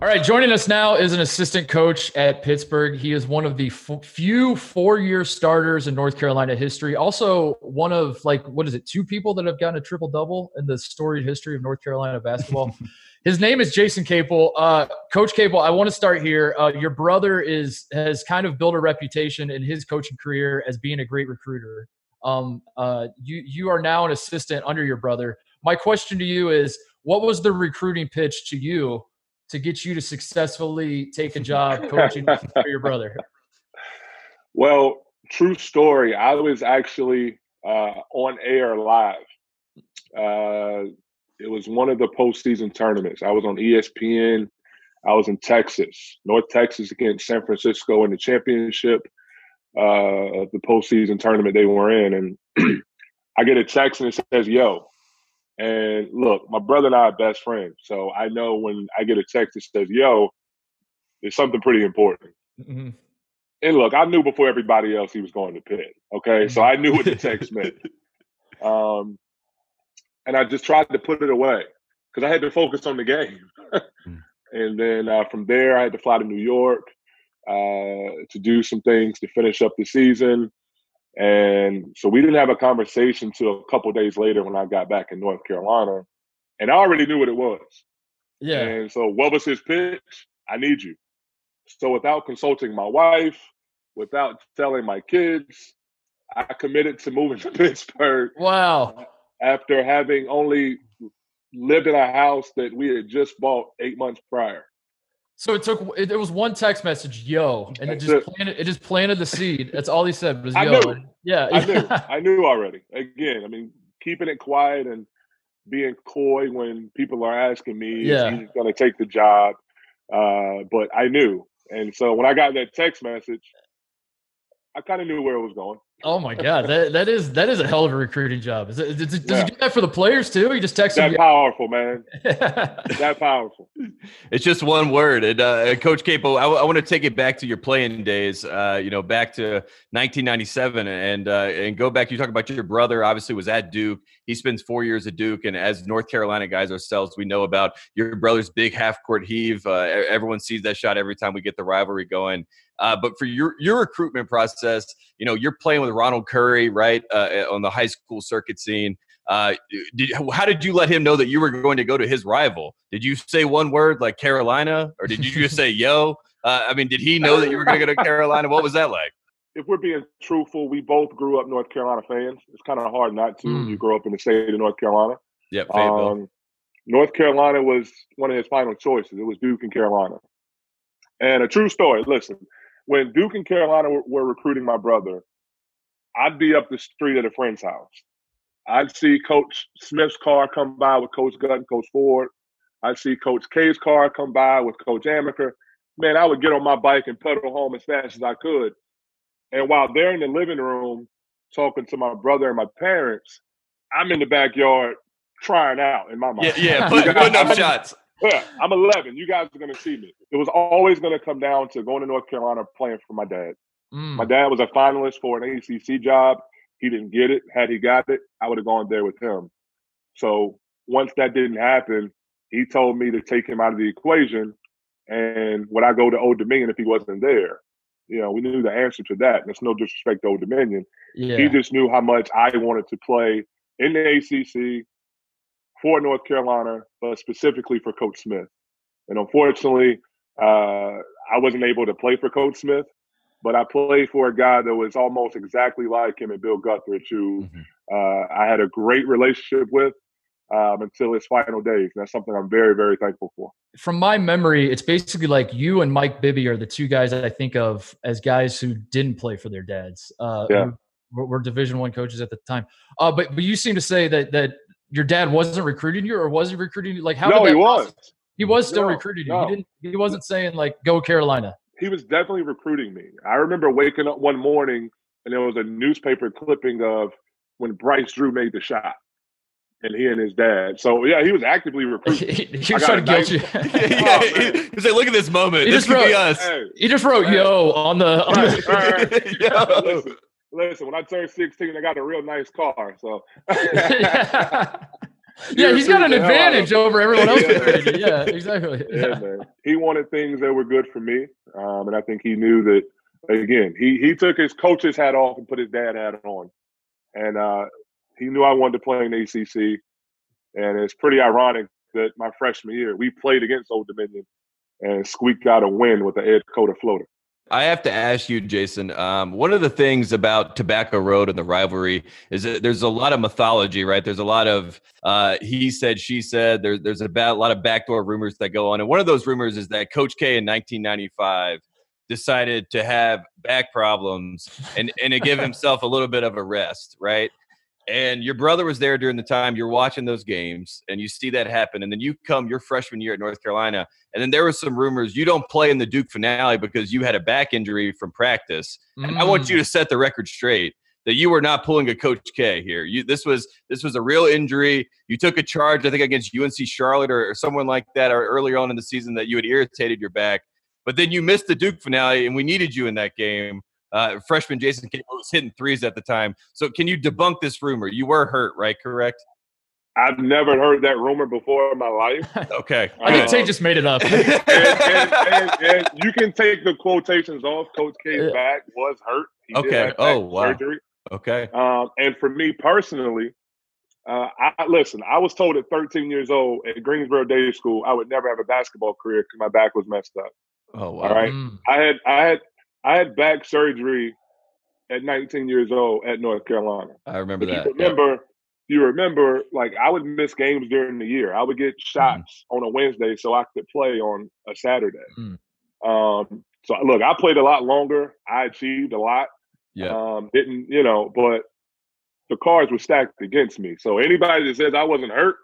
All right, joining us now is an assistant coach at Pittsburgh. He is one of the f- few four-year starters in North Carolina history. Also, one of like what is it, two people that have gotten a triple double in the storied history of North Carolina basketball. His name is Jason Capel. Uh, coach Capel, I want to start here. Uh, your brother is has kind of built a reputation in his coaching career as being a great recruiter. Um, uh, you you are now an assistant under your brother. My question to you is, what was the recruiting pitch to you? To get you to successfully take a job coaching for your brother? Well, true story. I was actually uh, on air live. Uh, it was one of the postseason tournaments. I was on ESPN. I was in Texas, North Texas against San Francisco in the championship uh, of the postseason tournament they were in. And I get a text and it says, Yo, And look, my brother and I are best friends. So I know when I get a text that says, yo, there's something pretty important. Mm-hmm. And look, I knew before everybody else he was going to Pitt. Okay. So I knew what the text meant. Um, and I just tried to put it away because I had to focus on the game. mm. And then uh, from there, I had to fly to New York uh, to do some things to finish up the season. And so we didn't have a conversation till a couple days later when I got back in North Carolina. And I already knew what it was. Yeah. And so what was his pitch? I need you. So without consulting my wife, without telling my kids, I committed to moving to Pittsburgh. Wow. After having only lived in a house that we had just bought eight months prior. So it took it, it was one text message, yo, and it just it. planted it just planted the seed. That's all he said was yo. I knew. Yeah. I knew. I knew already. Again, I mean, keeping it quiet and being coy when people are asking me yeah. he's gonna take the job. Uh, but I knew. And so when I got that text message, I kind of knew where it was going. Oh my god, that that is that is a hell of a recruiting job. Is it, does, does yeah. he do that for the players too? He just texts that powerful, man. that powerful. It's just one word. And uh, Coach Capel, I, I want to take it back to your playing days. Uh, you know, back to 1997, and uh, and go back. You talk about your brother. Obviously, was at Duke. He spends four years at Duke, and as North Carolina guys ourselves, we know about your brother's big half court heave. Uh, everyone sees that shot every time we get the rivalry going. Uh, but for your your recruitment process, you know, you're playing with Ronald Curry, right, uh, on the high school circuit scene. Uh, did, how did you let him know that you were going to go to his rival? Did you say one word like Carolina, or did you just say "yo"? Uh, I mean, did he know that you were going to go to Carolina? What was that like? If we're being truthful, we both grew up North Carolina fans. It's kind of hard not to. Mm. You grow up in the state of North Carolina. Yeah, um, North Carolina was one of his final choices. It was Duke and Carolina. And a true story. Listen, when Duke and Carolina were, were recruiting my brother, I'd be up the street at a friend's house. I'd see Coach Smith's car come by with Coach and Coach Ford. I'd see Coach K's car come by with Coach Amaker. Man, I would get on my bike and pedal home as fast as I could. And while they're in the living room talking to my brother and my parents, I'm in the backyard trying out in my mind. Yeah, yeah, putting up shots. Yeah, I'm 11. You guys are going to see me. It was always going to come down to going to North Carolina playing for my dad. Mm. My dad was a finalist for an ACC job. He didn't get it. Had he got it, I would have gone there with him. So once that didn't happen, he told me to take him out of the equation. And would I go to Old Dominion if he wasn't there? You know, we knew the answer to that. There's no disrespect to Old Dominion. Yeah. He just knew how much I wanted to play in the ACC, for North Carolina, but specifically for Coach Smith. And unfortunately, uh, I wasn't able to play for Coach Smith, but I played for a guy that was almost exactly like him and Bill Guthridge, who mm-hmm. uh, I had a great relationship with um, until his final days. And that's something I'm very, very thankful for. From my memory, it's basically like you and Mike Bibby are the two guys that I think of as guys who didn't play for their dads. Uh, yeah. Were, Division One coaches at the time, uh, but but you seem to say that that your dad wasn't recruiting you, or was he recruiting you? Like how? No, he was. He was still no, recruiting you. No. He didn't. He wasn't saying like go Carolina. He was definitely recruiting me. I remember waking up one morning and there was a newspaper clipping of when Bryce Drew made the shot. And he and his dad. So yeah, he was actively recruiting. he, oh, he was trying to get you. yeah, he, he was like, "Look at this moment. He this just wrote, us." Hey, he just wrote hey. "yo" on the. On the Listen, Listen, when I turned 16, I got a real nice car. So yeah. yeah, he's got an advantage over everyone else. yeah, yeah exactly. Yeah, man. He wanted things that were good for me, um, and I think he knew that. Again, he he took his coach's hat off and put his dad hat on, and uh, he knew I wanted to play in the ACC. And it's pretty ironic that my freshman year we played against Old Dominion and squeaked out a win with the Ed Cota floater. I have to ask you, Jason. Um, one of the things about Tobacco Road and the rivalry is that there's a lot of mythology, right? There's a lot of uh, he said, she said. There, there's a, ba- a lot of backdoor rumors that go on, and one of those rumors is that Coach K in 1995 decided to have back problems and and to give himself a little bit of a rest, right? And your brother was there during the time you're watching those games and you see that happen and then you come your freshman year at north carolina and then there were some rumors you don't play in the duke finale because you had a back injury from practice mm. and i want you mm. to set the record straight that you were not pulling a Coach K here. You this was this was a real injury. You took a charge, I think, against UNC Charlotte or, or someone like that, or earlier on in the season that you had irritated your back. But then you missed the Duke finale, and we needed you in that game. Uh, freshman Jason K was hitting threes at the time. So can you debunk this rumor? You were hurt, right? Correct. I've never heard that rumor before in my life. Okay. I think Uh, Tate just made it up. and, and, and, and you can take the quotations off. Coach K's Yeah. back was hurt. He Okay. have Oh, wow. Surgery. Okay. Um, and for me personally, uh, I listen. I was told at 13 years old at Greensboro Day School I would never have a basketball career because my back was messed up. Oh wow. All right. Mm. I had I had I had back surgery at 19 years old at North Carolina. I remember But that. you remember, you remember, like I would miss games during the year. I would get shots on a Wednesday so I could play on a Saturday. Mm. Um, so look, I played a lot longer. I achieved a lot. Yeah. Um, didn't you know? But the cards were stacked against me. So anybody that says I wasn't hurt,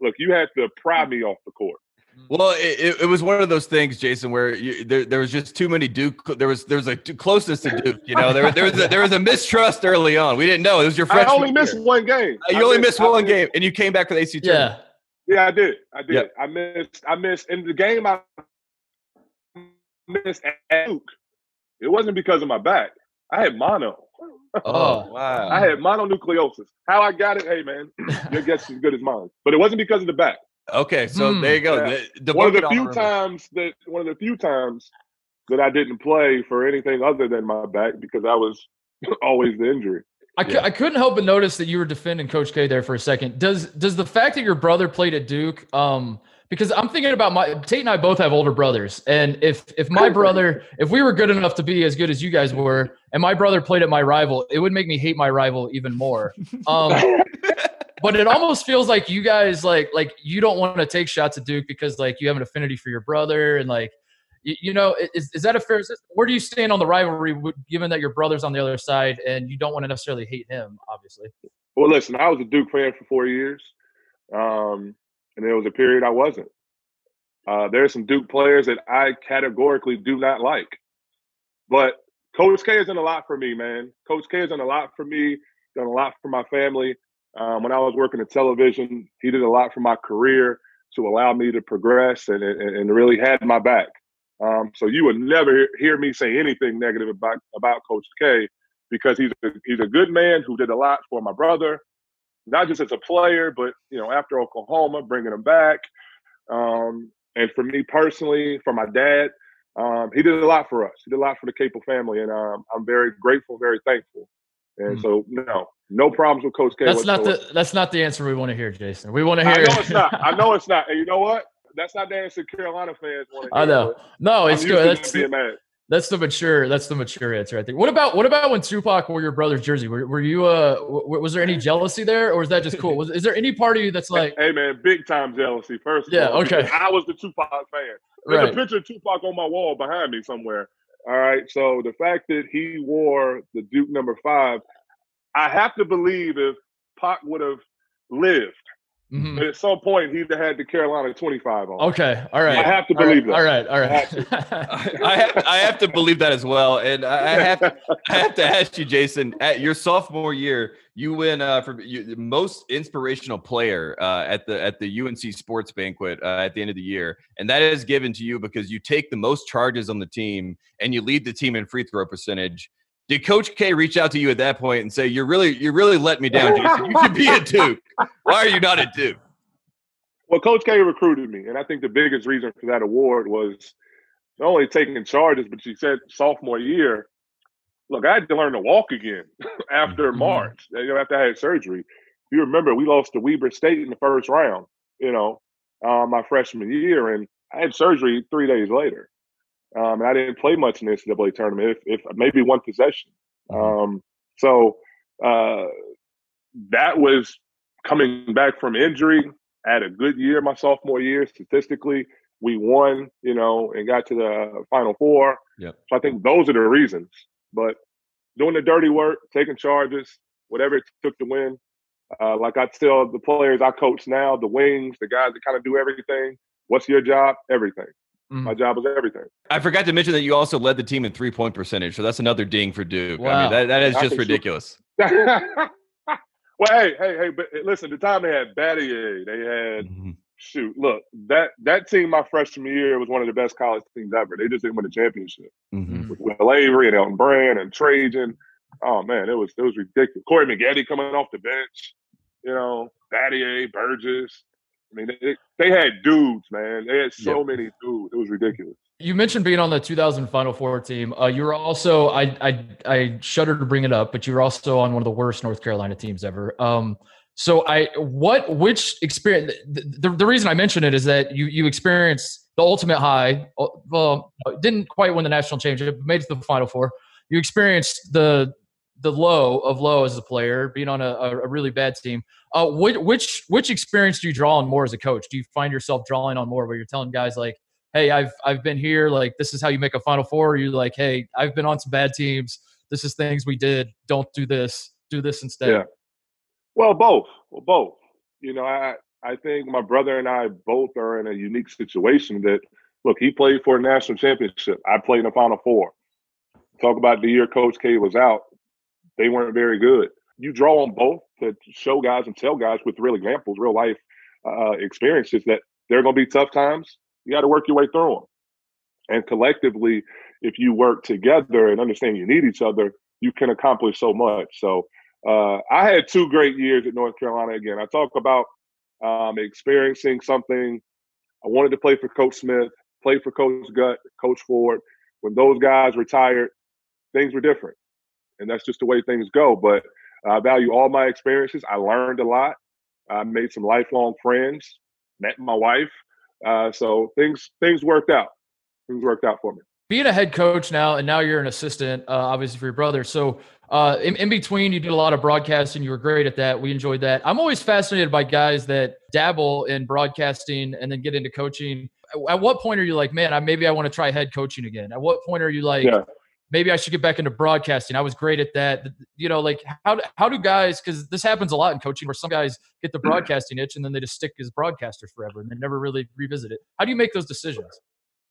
look, you had to pry me off the court. Well, it, it- it was one of those things, Jason, where you, there there was just too many Duke. There was there was a closeness to Duke. You know, there there was a, there was a mistrust early on. We didn't know it was your I freshman. only missed year. one game. Uh, You I only missed I one game, and you came back for the AC tournament. Yeah. Yeah, I did. I did. Yep. I missed. I missed in the game. I missed at Duke. It wasn't because of my back. I had mono. Oh wow. I had mononucleosis. How I got it, hey man, your guess is as good as mine. But it wasn't because of the back. Okay, so Hmm. there you go. Yeah. The, one of the few times that one of the few times that I didn't play for anything other than my back because I was always the injury. I, cou- Yeah. I couldn't help but notice that you were defending Coach K there for a second. Does does the fact that your brother played at Duke, um, because I'm thinking about my Tate and I both have older brothers, and if if my brother, if we were good enough to be as good as you guys were, and my brother played at my rival, it would make me hate my rival even more. Um, but it almost feels like you guys like like you don't want to take shots at Duke because like you have an affinity for your brother and like you, you know is, is that a fair where do you stand on the rivalry given that your brother's on the other side and you don't want to necessarily hate him obviously Well, listen, I was a Duke fan for four years, um, and there was a period I wasn't. Uh, there are some Duke players that I categorically do not like, but Coach K has done a lot for me, man. Coach K has done a lot for me, done a lot for my family. Um, when I was working at television, he did a lot for my career to allow me to progress and, and, and really had my back. Um, so you would never hear, hear me say anything negative about about Coach K because he's a, he's a good man who did a lot for my brother, not just as a player, but you know after Oklahoma, bringing him back, um, and for me personally, for my dad, um, he did a lot for us. He did a lot for the Capel family, and um, I'm very grateful, very thankful. And Hmm. so, no, no problems with Coach K. that's not the that's not the answer we want to hear jason we want to hear. I hear know it's not. I know it's not. And you know what? That's not the answer Carolina fans want to I know. No, it's I'm good. That's to them being mad. that's the mature that's the mature answer. I think. What about what about when Tupac wore your brother's jersey? Were, were you uh w- was there any jealousy there, or is that just cool? Was is there any part of you that's like hey man, big time jealousy. First, Yeah, all, okay. I was the Tupac fan. There's right? a picture of Tupac on my wall behind me somewhere. All right, so the fact that he wore the Duke number five, I have to believe if Pac would have lived, Mhm. at some point he'd have had the Carolina 25 on. Okay, all right. I have to All right, believe that. All right, all I right. I have, I have to believe that as well, and I I have I have to ask you, Jason. At your sophomore year, you win uh, for you, the most inspirational player uh, at the at the UNC Sports Banquet uh, at the end of the year, and that is given to you because you take the most charges on the team and you lead the team in free throw percentage. Did Coach K reach out to you at that point and say, "You're really, you really let me down, Jason. You should be at Duke. Why are you not at Duke?" Well, Coach K recruited me, and I think the biggest reason for that award was not only taking charges, but she said sophomore year. Look, I had to learn to walk again after Mhm. March. You know, after I had surgery. You remember we lost to Weber State in the first round. You know, uh, my freshman year, and I had surgery three days later. Um, and I didn't play much in the NCAA tournament, if, if maybe one possession. Um, so uh, that was coming back from injury. I had a good year my sophomore year statistically. We won, you know, and got to the Final Four. Yep. So I think those are the reasons. But doing the dirty work, taking charges, whatever it took to win. Uh, like I tell the players I coach now, the wings, the guys that kind of do everything. What's your job? Everything. Mhm. My job is everything. I forgot to mention that you also led the team in three point percentage, so that's another ding for Duke. I Wow. mean, that, that is just ridiculous. well, hey, hey, hey, but listen, the time they had Battier, they had mm-hmm. Shoot, look, that that team my freshman year was one of the best college teams ever. They just didn't win a championship. Mm-hmm. With Will Avery and Elton Brand and Trajan. Oh man, it was it was ridiculous. Corey Maggette coming off the bench, you know, Battier, Burgess. I mean, they, they had dudes, man. They had so yep. many dudes. It was ridiculous. You mentioned being on the 2000 Final Four team. Uh, you were also, I, I, I shudder to bring it up, but you were also on one of the worst North Carolina teams ever. Um, so I, what, which experience? The, the, reason I mention it is that you, you experienced the ultimate high. Uh, well, didn't quite win the national championship, made it to the Final Four. You experienced the the low of low as a player, being on a, a really bad team. Uh, which, which which experience do you draw on more as a coach? Do you find yourself drawing on more where you're telling guys like, "Hey, I've I've been here. Like this is how you make a Final Four. Or you like, "Hey, I've been on some bad teams. This is things we did. Don't do this. Do this instead." Yeah. Well, both. Well, both. You know, I I think my brother and I both are in a unique situation that look, he played for a national championship. I played in the Final Four. Talk about the year Coach K was out they weren't very good. You draw on both to show guys and tell guys with real examples, real life uh, experiences that there are going to be tough times. You got to work your way through them. And collectively, if you work together and understand you need each other, you can accomplish so much. So uh, I had two great years at North Carolina. Again, I talk about um, experiencing something. I wanted to play for Coach Smith, play for Coach Gut, Coach Ford. When those guys retired, things were different and that's just the way things go. But I value all my experiences. I learned a lot. I made some lifelong friends, met my wife. Uh, so things things worked out. Things worked out for me. Being a head coach now, and now you're an assistant, uh, obviously for your brother. So uh, in, in, between, you did a lot of broadcasting. You were great at that. We enjoyed that. I'm always fascinated by guys that dabble in broadcasting and then get into coaching. At what point are you like, man, I, maybe I want to try head coaching again? At what point are you like, yeah maybe I should get back into broadcasting. I was great at that. You know, like how how do guys? Because this happens a lot in coaching, where some guys get the broadcasting itch and then they just stick as broadcasters forever and they never really revisit it. How do you make those decisions?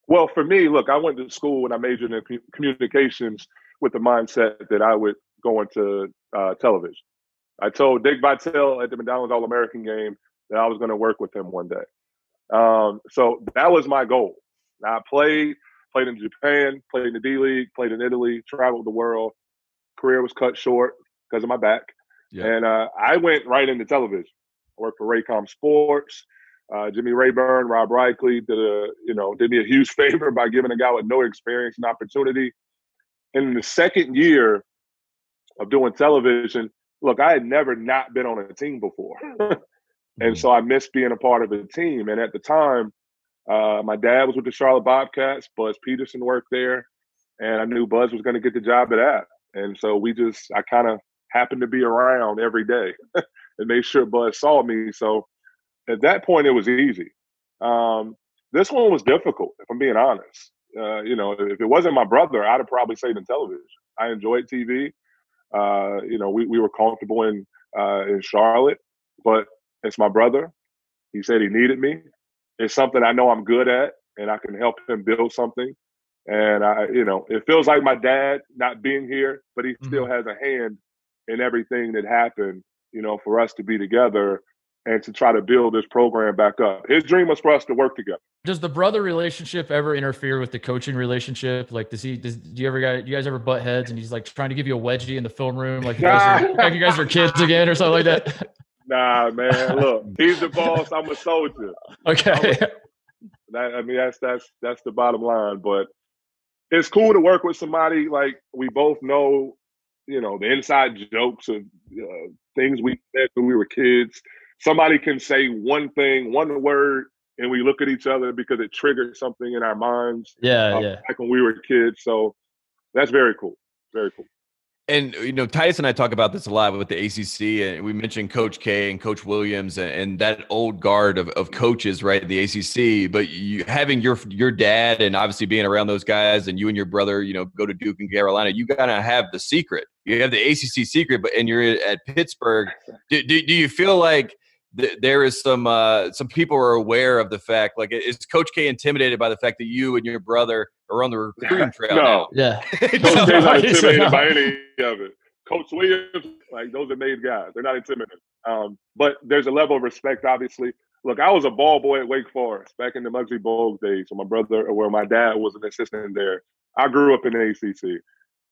Well, for me, look, I went to school and I majored in communications with the mindset that I would go into uh, television. I told Dick Vitale at the McDonald's All American game that I was going to work with him one day. Um, so that was my goal. I played played in Japan, played in the D League, played in Italy, traveled the world. Career was cut short because of my back. Yeah. And uh, I went right into television. I worked for Raycom Sports. Uh, Jimmy Rayburn, Rob Reichley did a, you know, did me a huge favor by giving a guy with no experience an opportunity. And in the second year of doing television, look, I had never not been on a team before. and mm-hmm. so I missed being a part of a team. And at the time, uh, my dad was with the Charlotte Bobcats. Buzz Peterson worked there, and I knew Buzz was going to get the job at that. And so we just, I kind of happened to be around every day and made sure Buzz saw me. So at that point, it was easy. Um, this one was difficult, if I'm being honest. Uh, you know, if it wasn't my brother, I'd have probably stayed in television. I enjoyed TV. Uh, you know, we, we were comfortable in uh, in Charlotte, but it's my brother. He said he needed me it's something I know I'm good at and I can help him build something. And I, you know, it feels like my dad not being here, but he mm-hmm. still has a hand in everything that happened, you know, for us to be together and to try to build this program back up. His dream was for us to work together. Does the brother relationship ever interfere with the coaching relationship? Like, does he? Does do you ever guys? You guys ever butt heads and he's like trying to give you a wedgie in the film room, like you guys are, like you guys are kids again or something like that? Nah, man. Look, he's the boss. I'm a soldier. Okay. A, that, I mean, that's that's that's the bottom line. But it's cool to work with somebody like we both know. You know the inside jokes of uh, things we said when we were kids. Somebody can say one thing, one word, and we look at each other because it triggered something in our minds. Yeah, uh, yeah. Like when we were kids. So that's very cool. Very cool. And you know, Titus and I talk about this a lot with the ACC, and we mentioned Coach K and Coach Williams and, and that old guard of, of coaches, right? The ACC. But you having your your dad and obviously being around those guys, and you and your brother, you know, go to Duke and Carolina. You gotta have the secret. You have the ACC secret, but and you're at Pittsburgh. Do, do, do you feel like th- there is some uh, some people are aware of the fact? Like, is Coach K intimidated by the fact that you and your brother are on the recruiting trail? no, now? yeah. Coach K's not intimidated by any of it. Coach Williams, like those are made guys. They're not intimidated. Um, but there's a level of respect, obviously. Look, I was a ball boy at Wake Forest back in the Muggsy Bogues days. So my brother, where my dad was an assistant there. I grew up in the ACC.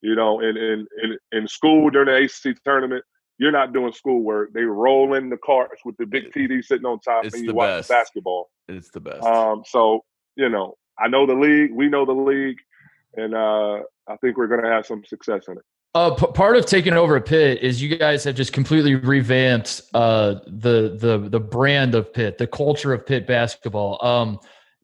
You know, in in in, in school during the ACC tournament, you're not doing schoolwork. They roll in the carts with the big TV sitting on top, It's and the you watch best. basketball. It's the best. Um, so you know, I know the league. We know the league, and uh, I think we're going to have some success in it. Uh, p- part of taking over a Pitt is you guys have just completely revamped uh, the the the brand of Pitt, the culture of Pitt basketball. Um,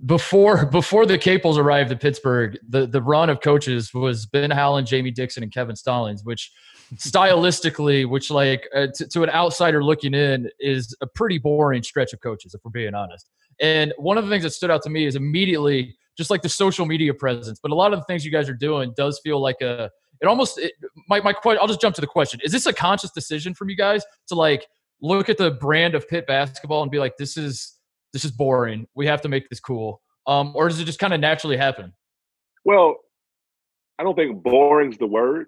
before before the Capels arrived at Pittsburgh, the the run of coaches was Ben Howland, Jamie Dixon, and Kevin Stallings, which stylistically, which like uh, to, to an outsider looking in, is a pretty boring stretch of coaches, if we're being honest. And one of the things that stood out to me is immediately just like the social media presence. But a lot of the things you guys are doing does feel like a it almost it, my my que- I'll just jump to the question: Is this a conscious decision from you guys to like look at the brand of Pitt basketball and be like, this is this is boring. We have to make this cool, um, or does it just kind of naturally happen? Well, I don't think boring's the word,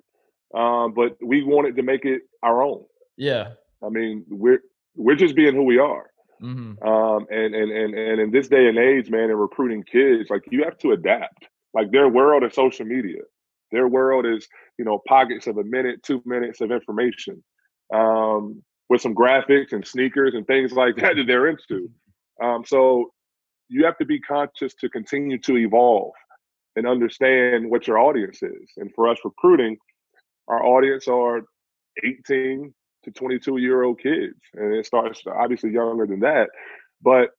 um, but we wanted to make it our own. Yeah. I mean, we're we're just being who we are. hmm Um, and, and and and in this day and age, man, in recruiting kids, like you have to adapt. Like their world is social media. Their world is, you know, pockets of a minute, two minutes of information, um, with some graphics and sneakers and things like that that they're into. Um, so you have to be conscious to continue to evolve and understand what your audience is. And for us recruiting, our audience are 18 to 22 year old kids, and it starts obviously younger than that. But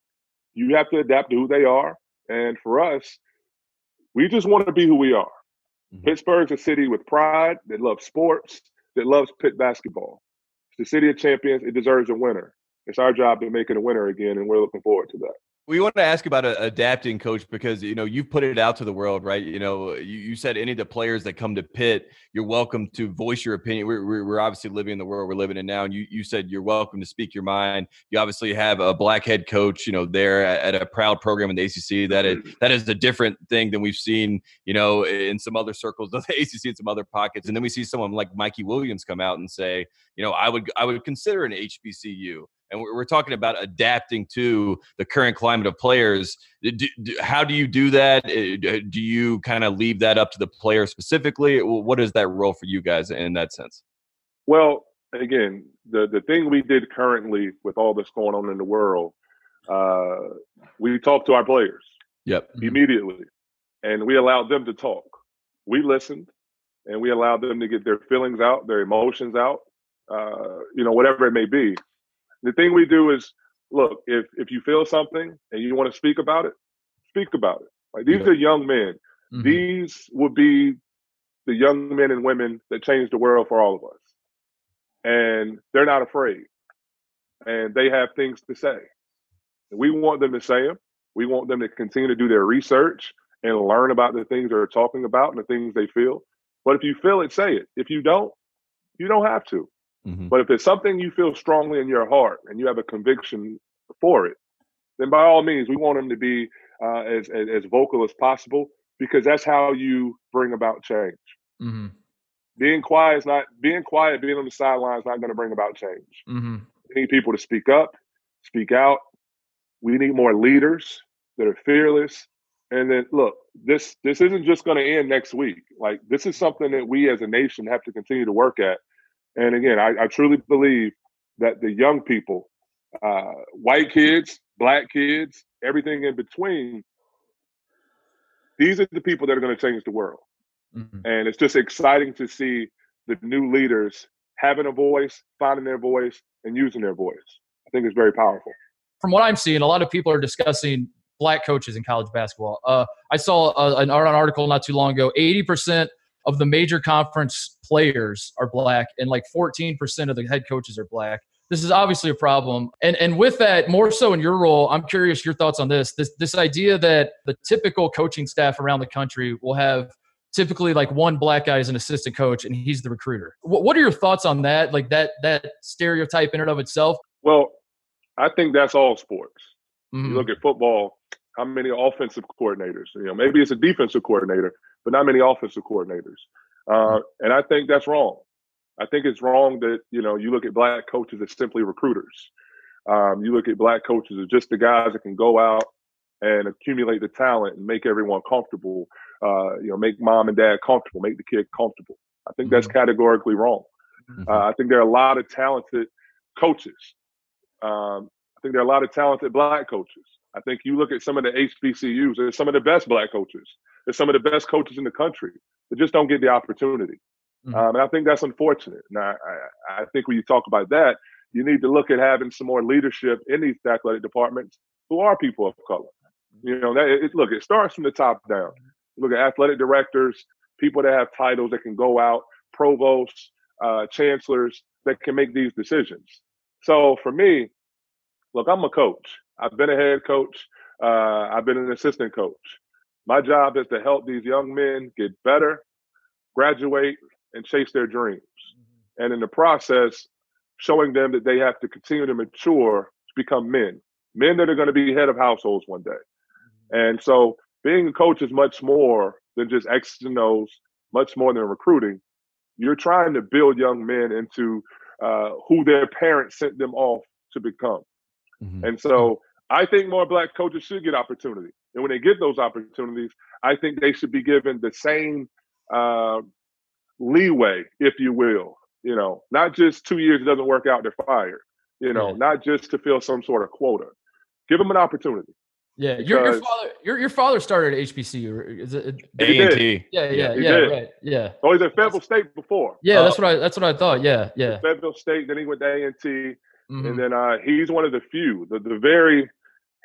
you have to adapt to who they are. And for us, we just want to be who we are. Mhm. Pittsburgh's a city with pride that loves sports, that loves Pitt basketball. It's the city of champions. It deserves a winner. It's our job to make it a winner again, and we're looking forward to that. We want to ask about uh, adapting, coach, because you know you've put it out to the world, right? You know, you, you said any of the players that come to Pitt, you're welcome to voice your opinion. We're, we're, we're obviously living in the world we're living in now, and you you said you're welcome to speak your mind. You obviously have a black head coach, you know, there at, at a proud program in the ACC. That is that is a different thing than we've seen, you know, in some other circles of the ACC in some other pockets. And then we see someone like Mikey Williams come out and say, you know, I would I would consider an HBCU and we're, we're talking about adapting to the current climate of players. Do, do, how do you do that? Uh, Do you kind of leave that up to the player specifically? What is that role for you guys in that sense? Well, again, the the thing we did currently with all this going on in the world, uh, we talked to our players Yep. Mhm. immediately, and we allowed them to talk. We listened, and we allowed them to get their feelings out, their emotions out, uh, you know, whatever it may be. The thing we do is, look, if if you feel something and you want to speak about it, speak about it. Like these Yeah. are young men. Mhm. These would be the young men and women that change the world for all of us. And they're not afraid. And they have things to say. We want them to say them. We want them to continue to do their research and learn about the things they're talking about and the things they feel. But if you feel it, say it. If you don't, you don't have to. Mhm. But if it's something you feel strongly in your heart and you have a conviction for it, then by all means, we want them to be uh, as, as as vocal as possible because that's how you bring about change. Mhm. Being quiet is not being quiet. Being on the sidelines is not going to bring about change. Mhm. We need people to speak up, speak out. We need more leaders that are fearless. And then look, this this isn't just going to end next week. Like this is something that we as a nation have to continue to work at. And again, I, I truly believe that the young people, uh, white kids, black kids, everything in between, these are the people that are going to change the world. Mhm. And it's just exciting to see the new leaders having a voice, finding their voice, and using their voice. I think it's very powerful. From what I'm seeing, a lot of people are discussing black coaches in college basketball. Uh, I saw a, an, an article not too long ago. 80% of the major conference players are black, and like 14% of the head coaches are black. This is obviously a problem. And and with that, more so in your role, I'm curious your thoughts on this. This this idea that the typical coaching staff around the country will have typically like one black guy as an assistant coach and he's the recruiter. What, what are your thoughts on that? Like that that stereotype in and of itself? Well, I think that's all sports. Mhm. You look at football, how many offensive coordinators? You know, maybe it's a defensive coordinator, but not many offensive coordinators. Uh, and I think that's wrong. I think it's wrong that you know you look at black coaches as simply recruiters. Um, you look at black coaches as just the guys that can go out and accumulate the talent and make everyone comfortable. Uh, you know, make mom and dad comfortable, make the kid comfortable. I think that's Mhm. categorically wrong. Mhm. Uh, I think there are a lot of talented coaches. Um, I think there are a lot of talented black coaches. I think you look at some of the HBCUs, there's some of the best black coaches. There's some of the best coaches in the country that just don't get the opportunity. Mhm. Um, and I think that's unfortunate. Now, I, I think when you talk about that, you need to look at having some more leadership in these athletic departments who are people of color. You know, that it, look, it starts from the top down. Look at athletic directors, people that have titles that can go out, provosts, uh, chancellors that can make these decisions. So for me, look, I'm a coach. I've been a head coach. Uh, I've been an assistant coach. My job is to help these young men get better, graduate, and chase their dreams. And in the process, showing them that they have to continue to mature to become men, men that are going to be head of households one day. And so being a coach is much more than just X's and O's, much more than recruiting. You're trying to build young men into uh, who their parents sent them off to become. Mhm. And so I think more black coaches should get opportunity. And when they get those opportunities, I think they should be given the same uh, leeway, if you will. You know, not just two years it doesn't work out, they're fired. You know, Yeah. not just to fill some sort of quota. Give them an opportunity. Yeah, your your father your your father started at HBCU. or Is it? He A and did. T. Yeah, yeah, he yeah, right. Yeah, Oh, he's at Fayetteville State before. yeah. That's Oh. what I that's what I thought. Yeah, yeah. Fayetteville State, then he went to A and T, Mhm. and then uh, he's one of the few, the, the very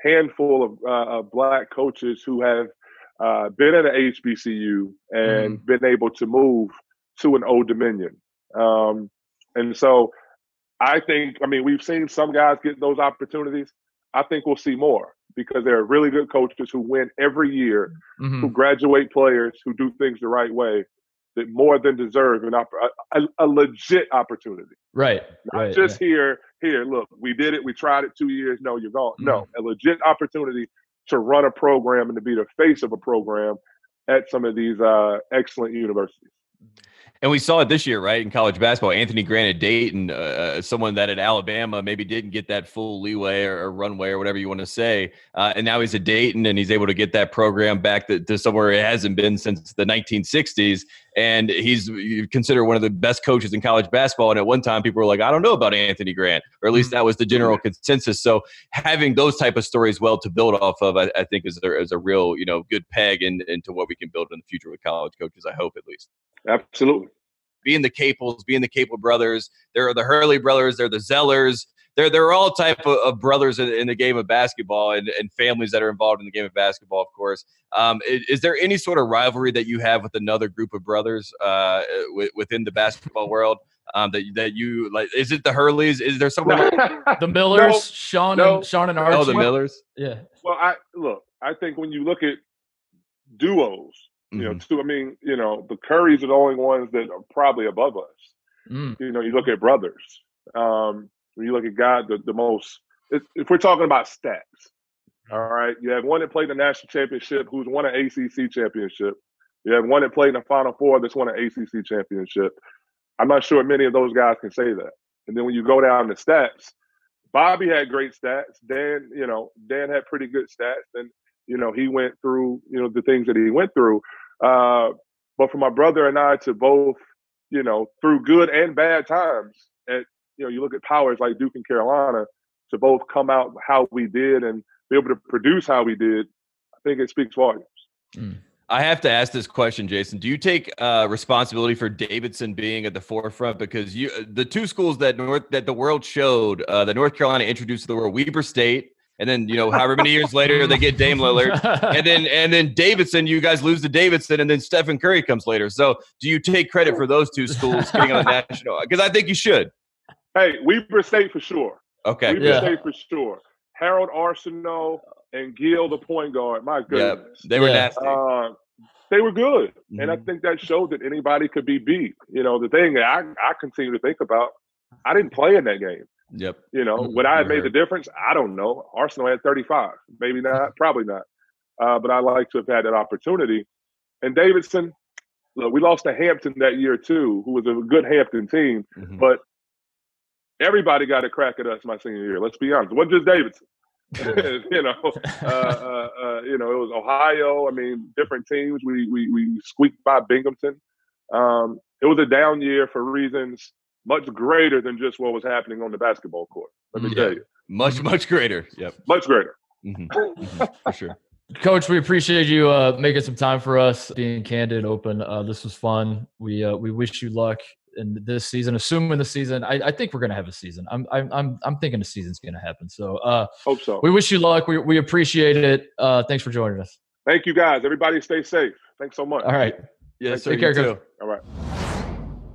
handful of, uh, of black coaches who have uh, been at an HBCU and been able to move to an Old Dominion. Um, and so I think, I mean, we've seen some guys get those opportunities. I think we'll see more because there are really good coaches who win every year, Mhm. who graduate players, who do things the right way, that more than deserve an opp- a, a, legit opportunity. Right, Not right. just here, here, look, we did it, we tried it two years, no, you're gone. No, Mm-hmm. a legit opportunity to run a program and to be the face of a program at some of these uh, excellent universities. And we saw it this year, right, in college basketball. Anthony Grant at Dayton, uh, someone that at Alabama maybe didn't get that full leeway or, or runway or whatever you want to say. Uh, and now he's at Dayton and he's able to get that program back to, to somewhere it hasn't been since the 1960s. And he's considered one of the best coaches in college basketball. And at one time, people were like, I don't know about Anthony Grant, or at least that was the general consensus. So having those type of stories well to build off of, I, I think is a, is a real, you know, good peg in, into what we can build in the future with college coaches, I hope at least Absolutely. Being the Capels, being the Capel brothers. There are the Hurley brothers. They're the Zellers. They're, they're all type of, of brothers in, in the game of basketball and, and families that are involved in the game of basketball, of course. Um, is, is there any sort of rivalry that you have with another group of brothers uh, w- within the basketball world um, that, that you like? Is it the Hurleys? Is there someone like The Millers, No, Sean no. and Sean and Archie. oh, the Millers? Yeah. well, I look. I think when you look at duos, you know, Mhm. two. I mean, you know, the Currys are the only ones that are probably above us. Mm. You know, you look at brothers. Um, when you look at God, the, the most. If, if we're talking about stats, all right, you have one that played the national championship, who's won an ACC championship. You have one that played in the Final Four, that's won an ACC championship. I'm not sure many of those guys can say that. And then when you go down the stats, Bobby had great stats. Dan, you know, Dan had pretty good stats, and you know he went through you know the things that he went through. Uh, but for my brother and I to both, you know, through good and bad times, at you know, you look at powers like Duke and Carolina, to both come out how we did and be able to produce how we did, I think it speaks volumes. I have to ask this question, Jason. Do you take uh, responsibility for Davidson being at the forefront because you the two schools that North that the world showed uh, that North Carolina introduced to the world, Weber State, and then you know however many years later they get Dame Lillard, and then and then Davidson, you guys lose to Davidson, and then Stephen Curry comes later. So do you take credit for those two schools getting on the national? Because I think you should. Hey, Weber State for sure. Okay. Weber Yeah. State for sure. Harold Arceneaux and Gill, the point guard. My Yeah, goodness. they were Yeah. nasty. Uh, they were good. And I Mhm. think that showed that anybody could be beat. You know, the thing that I, I continue to think about, I didn't play in that game. Yep. You know, Mhm. would I have made the difference? I don't know. Arceneaux had 35. Maybe not, probably not. Uh, but I like to have had that opportunity. And Davidson, look, we lost to Hampton that year too, who was a good Hampton team, Mhm. but everybody got a crack at us my senior year. Let's be honest. It wasn't just Davidson. you know, uh, uh, uh, you know, it was Ohio. I mean, different teams. We we we squeaked by Binghamton. Um, it was a down year for reasons much greater than just what was happening on the basketball court. Let me Yeah. tell you, much much greater. Yep. much greater. Mhm. Mhm. For sure. Coach, we appreciate you uh, making some time for us, being candid, open. Uh, this was fun. We uh, we wish you luck in this season. Assuming the season, I, I think we're gonna have a season. I'm I'm I'm, I'm thinking the season's gonna happen. So uh, Hope so. we wish you luck. We we appreciate it. Uh, thanks for joining us. Thank you guys. Everybody stay safe. Thanks so much. All right. Yes, sir. Take you care, Coach. All right.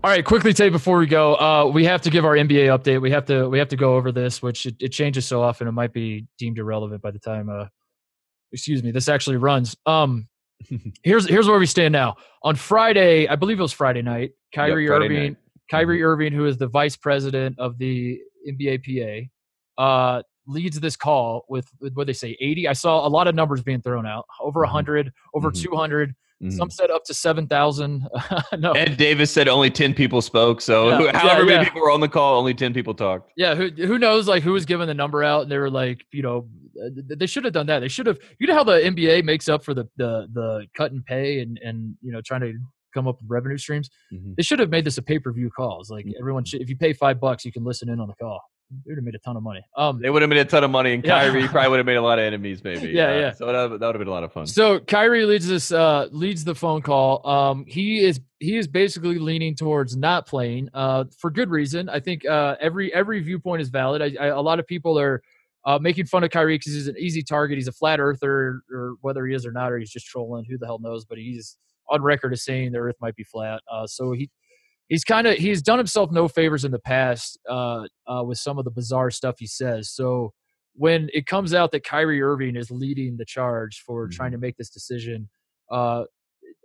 All right, quickly Tate, before we go, uh, we have to give our NBA update. We have to we have to go over this, which it, it changes so often it might be deemed irrelevant by the time uh excuse me, this actually runs. Um here's here's where we stand now. On Friday, I believe it was Friday night, Kyrie Friday Irving, night. Kyrie Irving, who is the vice president of the NBA PA, uh, leads this call with, with what they say 80. I saw a lot of numbers being thrown out, over Mhm. 100, over Mhm. 200. Mhm. Some said up to 7,000. no. Ed Davis said only 10 people spoke. So Yeah, who- yeah, however many yeah. people were on the call, only 10 people talked. Yeah, who who knows like who was giving the number out and they were like, you know, uh, they should have done that. They should have you know how the NBA makes up for the the the cut and pay and and you know trying to come up with revenue streams. Mhm. They should have made this a pay-per-view call. It's like Mhm. everyone should if you pay 5 bucks, you can listen in on the call. They would have made a ton of money. Um They would have made a ton of money, and Yeah. Kyrie probably would have made a lot of enemies, maybe. Yeah, Uh, yeah. So that, that would have been a lot of fun. So Kyrie leads this uh leads the phone call. Um he is he is basically leaning towards not playing uh for good reason. I think uh every every viewpoint is valid. I, I, a lot of people are uh, making fun of Kyrie because he's an easy target. He's a flat earther, or whether he is or not, or he's just trolling. Who the hell knows? But he's on record as saying the Earth might be flat. Uh, so he he's kind of he's done himself no favors in the past uh, uh, with some of the bizarre stuff he says. So when it comes out that Kyrie Irving is leading the charge for trying to make this decision, uh,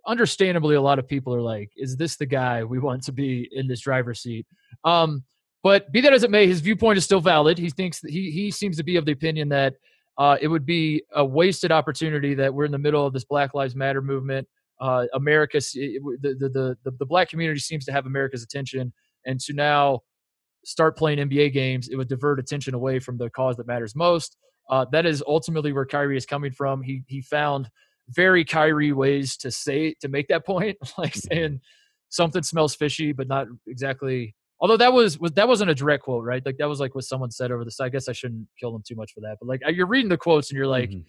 understandably, a lot of people are like, "Is this the guy we want to be in this driver's seat?" Um, but be that as it may, his viewpoint is still valid. He thinks that he he seems to be of the opinion that uh, it would be a wasted opportunity that we're in the middle of this Black Lives Matter movement. Uh, America, the, the the the the black community seems to have America's attention, and to now start playing NBA games, it would divert attention away from the cause that matters most. Uh, that is ultimately where Kyrie is coming from. He he found very Kyrie ways to say to make that point, like saying something smells fishy, but not exactly. Although that was, was that wasn't a direct quote, right? Like that was like what someone said over the. I guess I shouldn't kill them too much for that. But like you're reading the quotes and you're like, Mhm.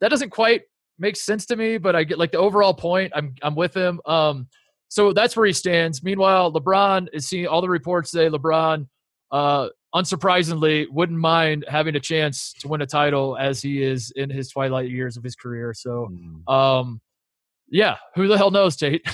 that doesn't quite make sense to me. But I get like the overall point. I'm I'm with him. Um, so that's where he stands. Meanwhile, LeBron is seeing all the reports say LeBron, uh, unsurprisingly, wouldn't mind having a chance to win a title as he is in his twilight years of his career. So, Mhm. um, yeah, who the hell knows, Tate?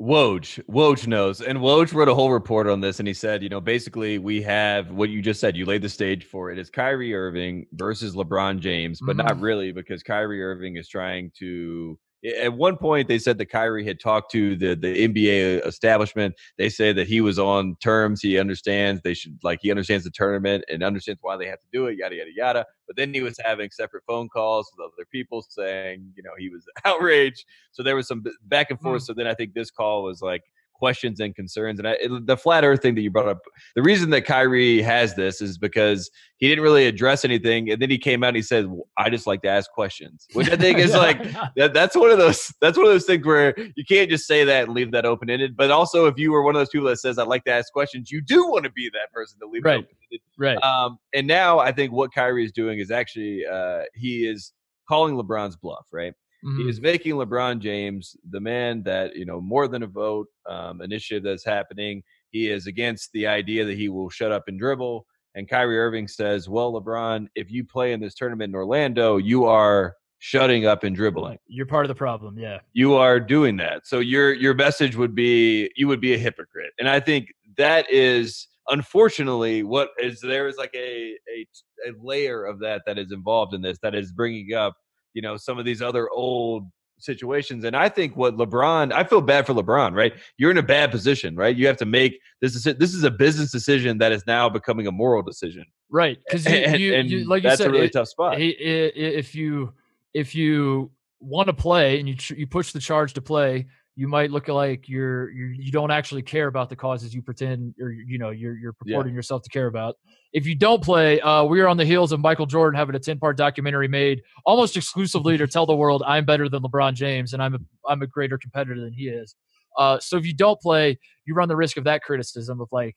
Woj, Woj knows, and Woj wrote a whole report on this, and he said, you know, basically we have what you just said. You laid the stage for it. Is Kyrie Irving versus LeBron James, but not Mhm. really because Kyrie Irving is trying to. At one point, they said that Kyrie had talked to the the NBA establishment. They said that he was on terms. He understands they should like he understands the tournament and understands why they have to do it. Yada yada yada. But then he was having separate phone calls with other people saying, you know, he was outraged. So there was some back and forth. Hmm. So then I think this call was like questions and concerns. And I, it, the flat Earth thing that you brought up, the reason that Kyrie has this is because he didn't really address anything, and then he came out and he said, "W- "I just like to ask questions," which I think is like that, that's one of those that's one of those things where you can't just say that and leave that open ended. But also, if you were one of those people that says, "I like to ask questions," you do want to be that person to leave Right. it open ended. right. Um, and now I think what Kyrie is doing is actually uh, he is calling LeBron's bluff, right? Mhm. He is making LeBron James the man that you know more than a vote um, initiative that's happening. He is against the idea that he will shut up and dribble. And Kyrie Irving says, "Well, LeBron, if you play in this tournament in Orlando, you are shutting up and dribbling. You're part of the problem. Yeah. You are doing that. So your your message would be you would be a hypocrite. And I think that is unfortunately what is there is like a a, a layer of that that is involved in this that is bringing up you know some of these other old situations and i think what lebron i feel bad for lebron right? You're in a bad position right? You have to make this is this is a business decision that is now becoming a moral decision. Right. Because you, and, you, and you, like you that's said, a really it- tough spot. he- i- i- if you if you want to play and you you push the charge to play, you might look like you're, you're you don't actually care about the causes you pretend or you know you're you're purporting yeah. yourself to care about. If you don't play, uh, we are on the heels of Michael Jordan having a ten part documentary made almost exclusively to tell the world I'm better than LeBron James and I'm a I'm a greater competitor than he is. Uh, so if you don't play, you run the risk of that criticism of like,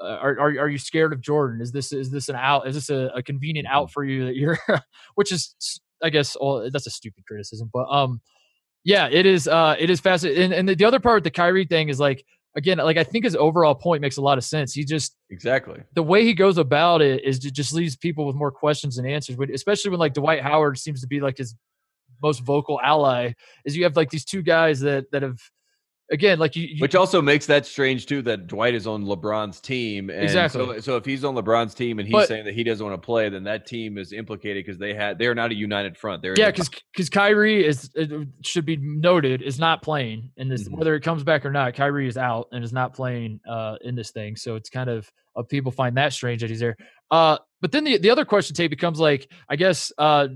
uh, are, are are you scared of Jordan? Is this is this an out? Is this a, a convenient out mm-hmm. for you that you're, which is I guess all that's a stupid criticism, but um, yeah, it is. Uh, it is fascinating. And, and the, the other part with the Kyrie thing is like, again, like I think his overall point makes a lot of sense. He just exactly the way he goes about it is to just leaves people with more questions than answers. But especially when like Dwight Howard seems to be like his most vocal ally, is you have like these two guys that that have again, like you, you, which also makes that strange too that Dwight is on LeBron's team. And exactly. So, so if he's on LeBron's team and he's but, saying that he doesn't want to play, then that team is implicated because they had they are not a united front. They're yeah, because because Kyrie is should be noted is not playing in this mm-hmm. whether it comes back or not. Kyrie is out and is not playing uh, in this thing. So it's kind of uh, people find that strange that he's there. Uh, but then the, the other question Tate becomes like, I guess uh,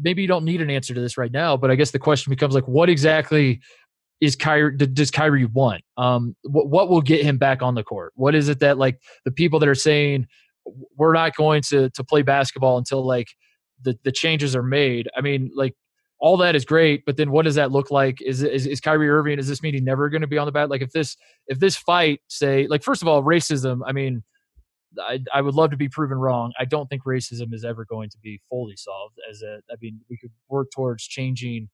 maybe you don't need an answer to this right now, but I guess the question becomes like, what exactly is Kyrie does Kyrie want? Um, what, what will get him back on the court? What is it that like the people that are saying we're not going to to play basketball until like the the changes are made? I mean, like all that is great, but then what does that look like? Is is, is Kyrie Irving? Is this he's never going to be on the bat? Like if this if this fight say like first of all racism. I mean. I, I would love to be proven wrong. I don't think racism is ever going to be fully solved. As a, I mean, we could work towards changing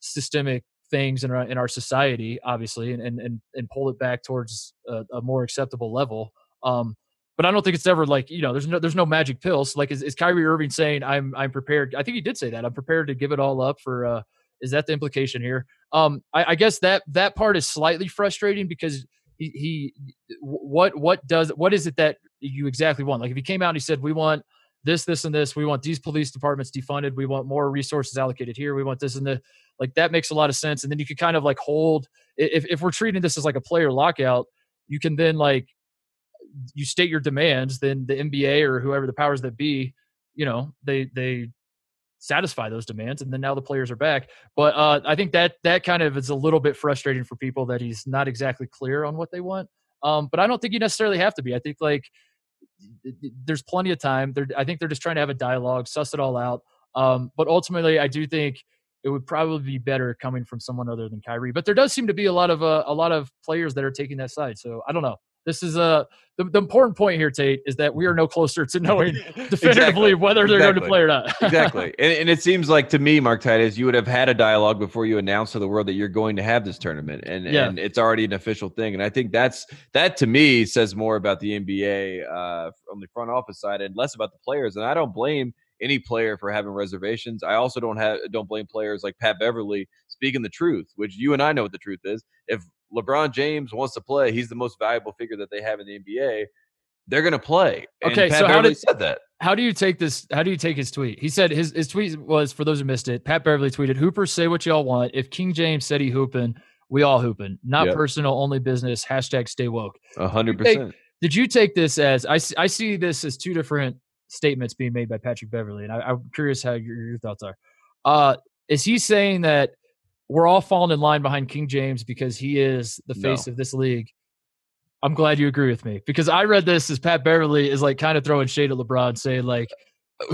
systemic things in our in our society, obviously, and and and pull it back towards a, a more acceptable level. Um, but I don't think it's ever like you know, there's no there's no magic pills. Like is, is Kyrie Irving saying I'm I'm prepared? I think he did say that I'm prepared to give it all up for. uh Is that the implication here? Um, I, I guess that that part is slightly frustrating because he, he what what does what is it that you exactly want? Like if he came out and he said we want this, this, and this. We want these police departments defunded. We want more resources allocated here. We want this and the like that makes a lot of sense. And then you could kind of like hold if if we're treating this as like a player lockout, you can then like you state your demands, then the NBA or whoever the powers that be, you know, they they satisfy those demands and then now the players are back but uh, i think that that kind of is a little bit frustrating for people that he's not exactly clear on what they want um, but i don't think you necessarily have to be i think like there's plenty of time. They're, I think they're just trying to have a dialogue, suss it all out. Um, but ultimately, I do think it would probably be better coming from someone other than Kyrie. But there does seem to be a lot of uh, a lot of players that are taking that side. So I don't know. This is a uh, the, the important point here, Tate, is that we are no closer to knowing definitively exactly. whether they're exactly. going to play or not. exactly, and, and it seems like to me, Mark Titus, you would have had a dialogue before you announced to the world that you're going to have this tournament, and yeah. and it's already an official thing. And I think that's that to me says more about the NBA uh, on the front office side and less about the players. And I don't blame any player for having reservations. I also don't have don't blame players like Pat Beverley speaking the truth, which you and I know what the truth is. If LeBron James wants to play, he's the most valuable figure that they have in the NBA. They're going to play. And okay, Pat so Beverley how did, said that. How do you take this? How do you take his tweet? He said his his tweet was for those who missed it. Pat Beverley tweeted, "Hoopers say what y'all want. If King James said he hooping, we all hooping. Not yep. personal, only business. Hashtag stay woke." A hundred percent. Did you take this as I, I see this as two different statements being made by Patrick Beverley, and I, am curious how your, your thoughts are. Uh, is he saying that we're all falling in line behind King James because he is the face no. of this league. I'm glad you agree with me because I read this as Pat Beverley is like kind of throwing shade at LeBron, saying like,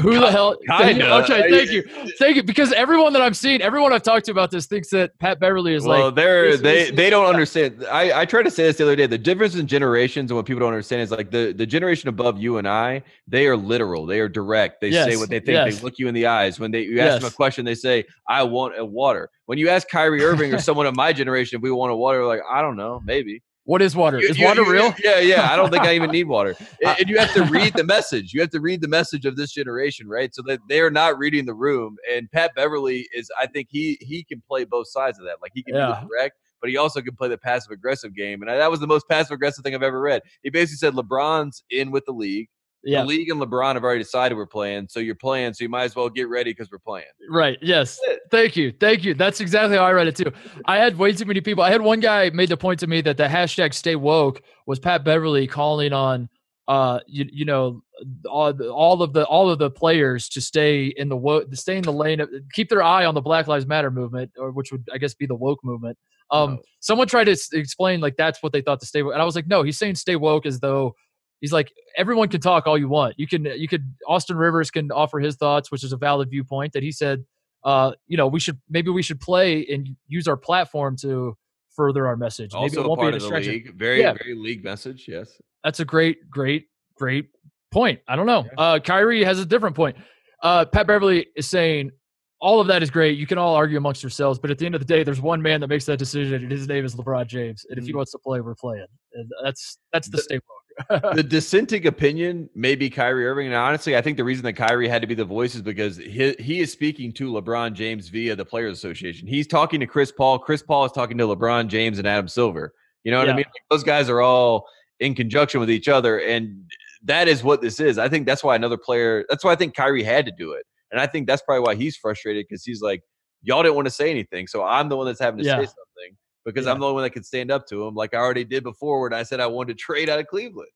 "Who the hell?" Kinda. Okay, thank you, thank you. Because everyone that I'm seeing, everyone I've talked to about this thinks that Pat Beverley is well, like, they're they they don't understand. I I tried to say this the other day. The difference in generations and what people don't understand is like the the generation above you and I, they are literal. They are direct. They yes, say what they think. Yes. They look you in the eyes when they you ask yes. them a question. They say, "I want a water." When you ask Kyrie Irving or someone of my generation if we want a water, like I don't know, maybe. What is water? You, is you, water you, real? Yeah, yeah. I don't think I even need water. And, you have to read the message. You have to read the message of this generation, right? So that they are not reading the room. And Pat Beverley is, I think he he can play both sides of that. Like he can yeah. be direct, but he also can play the passive aggressive game. And that was the most passive aggressive thing I've ever read. He basically said LeBron's in with the league. Yeah. The league and LeBron have already decided we're playing, so you're playing, so you might as well get ready because we're playing. Right. Yes. Thank you. Thank you. That's exactly how I read it too. I had way too many people. I had one guy made the point to me that the hashtag stay woke was Pat Beverley calling on uh, you, you know, all, all of the all of the players to stay in the wo- stay in the lane, of, keep their eye on the Black Lives Matter movement, or which would I guess be the woke movement. Um, Oh. someone tried to s- explain like that's what they thought to stay woke, and I was like, no, he's saying stay woke as though he's like everyone can talk all you want. You can you could Austin Rivers can offer his thoughts, which is a valid viewpoint that he said. Uh, you know, we should maybe we should play and use our platform to further our message. Maybe Also it won't be a part of the league. Very, Yeah. very league message. Yes. That's a great, great, great point. I don't know. Uh, Kyrie has a different point. Uh, Pat Beverley is saying all of that is great. You can all argue amongst yourselves, but at the end of the day, there's one man that makes that decision, and his name is LeBron James. And if he Mm. wants to play, we're playing. And that's that's the The- staple. The dissenting opinion may be Kyrie Irving. And honestly, I think the reason that Kyrie had to be the voice is because he, he is speaking to LeBron James via the Players Association. He's talking to Chris Paul. Chris Paul is talking to LeBron James and Adam Silver. You know what Yeah. I mean? Like, those guys are all in conjunction with each other. And that is what this is. I think that's why another player, that's why I think Kyrie had to do it. And I think that's probably why he's frustrated because he's like, y'all didn't want to say anything. So I'm the one that's having to Yeah. say something because Yeah. I'm the only one that can stand up to him, like I already did before when I said I wanted to trade out of Cleveland.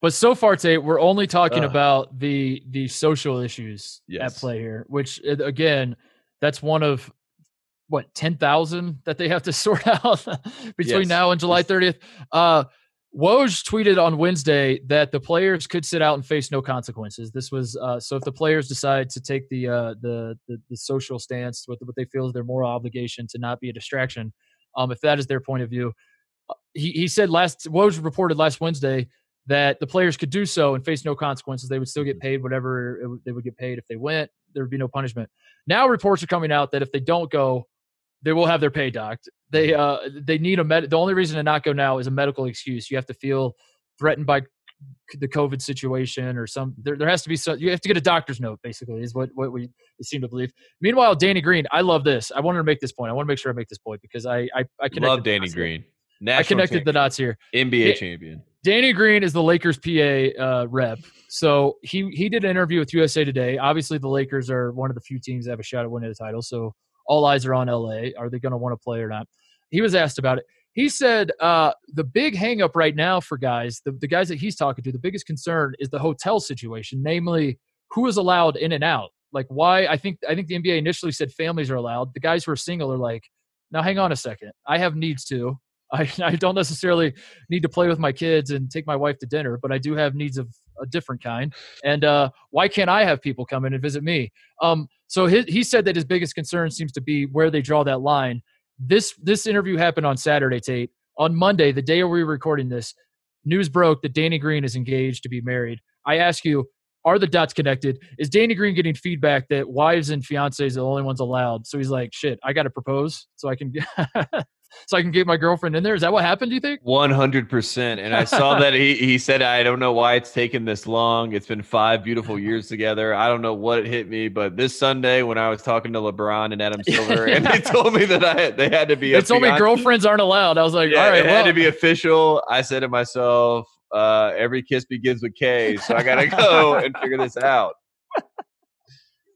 But so far, Tate, we're only talking Ugh. about the the social issues at play here. Which uh, again, that's one of what ten thousand that they have to sort out between Yes. now and July thirtieth. Uh, Woj tweeted on Wednesday that the players could sit out and face no consequences. This was uh, so if the players decide to take the uh, the, the the social stance with what they feel is their moral obligation to not be a distraction, um, if that is their point of view, uh, he he said last Woj reported last Wednesday that the players could do so and face no consequences. They would still get paid whatever it they would get paid if they went. There would be no punishment. Now reports are coming out that if they don't go, they will have their pay docked. They uh they need a med. The only reason to not go now is a medical excuse. You have to feel threatened by the COVID situation or some. There, there has to be some. You have to get a doctor's note. Basically, is what what we seem to believe. Meanwhile, Danny Green, I love this. I wanted to make this point. I want to make sure I make this point because I I, I connected Love the Danny. Green. I connected the dots here. NBA champion. Danny Green is the Lakers PA uh, rep. So he he did an interview with USA Today. Obviously, the Lakers are one of the few teams that have a shot at winning the title. So all eyes are on LA. Are they going to want to play or not? He was asked about it. He said uh, the big hangup right now for guys, the, the guys that he's talking to, the biggest concern is the hotel situation, namely who is allowed in and out. Like why? I think I think the NBA initially said families are allowed. The guys who are single are like, now hang on a second. I have needs too. I, I don't necessarily need to play with my kids and take my wife to dinner, but I do have needs of a different kind. And uh, why can't I have people come in and visit me? Um, so he, he said that his biggest concern seems to be where they draw that line. This this interview happened on Saturday, Tate. On Monday, the day we were recording this, news broke that Danny Green is engaged to be married. I ask you, are the dots connected? Is Danny Green getting feedback that wives and fiancés are the only ones allowed? So he's like, shit, I got to propose so I can so I can get my girlfriend in there. Is that what happened? Do you think? One hundred percent. And I saw that he he said, "I don't know why it's taken this long. It's been five beautiful years together. I don't know what it hit me, but this Sunday when I was talking to LeBron and Adam Silver, and they told me that I they had to be. They told me girlfriends aren't allowed. I was like, Yeah, all right, it had to be official. I said to myself, uh, "Every kiss begins with Kay, so I gotta go and figure this out."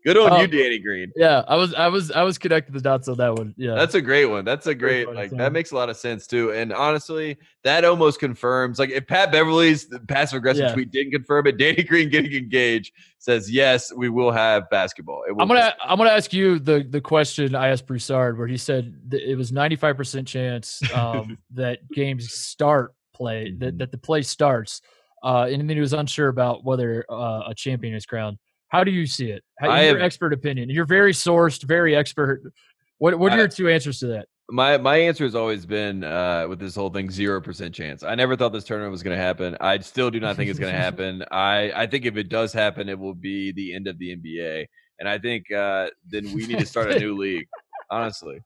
Good on you, Um, Danny Green. yeah, I was, I was, I was connected the dots on that one. Yeah, That's a great one. That's a great like that makes a lot of sense too. And honestly, that almost confirms like if Pat Beverley's passive aggressive Yeah. tweet didn't confirm it, Danny Green getting engaged says yes, we will have basketball. Will I'm gonna, I'm gonna ask you the the question I asked Broussard, where he said that it was 95 percent chance um, that games start play, Mm-hmm. that that the play starts, uh, and then he was unsure about whether uh, a champion is crowned. How do you see it? How, I your have- expert opinion. You're very sourced, very expert. What what are I- your two answers to that? my my answer has always been uh, with this whole thing zero percent chance. I never thought this tournament was going to happen. I still do not think it's going to happen. I I think if it does happen, it will be the end of the NBA, and I think uh, then we need to start a new league. Honestly,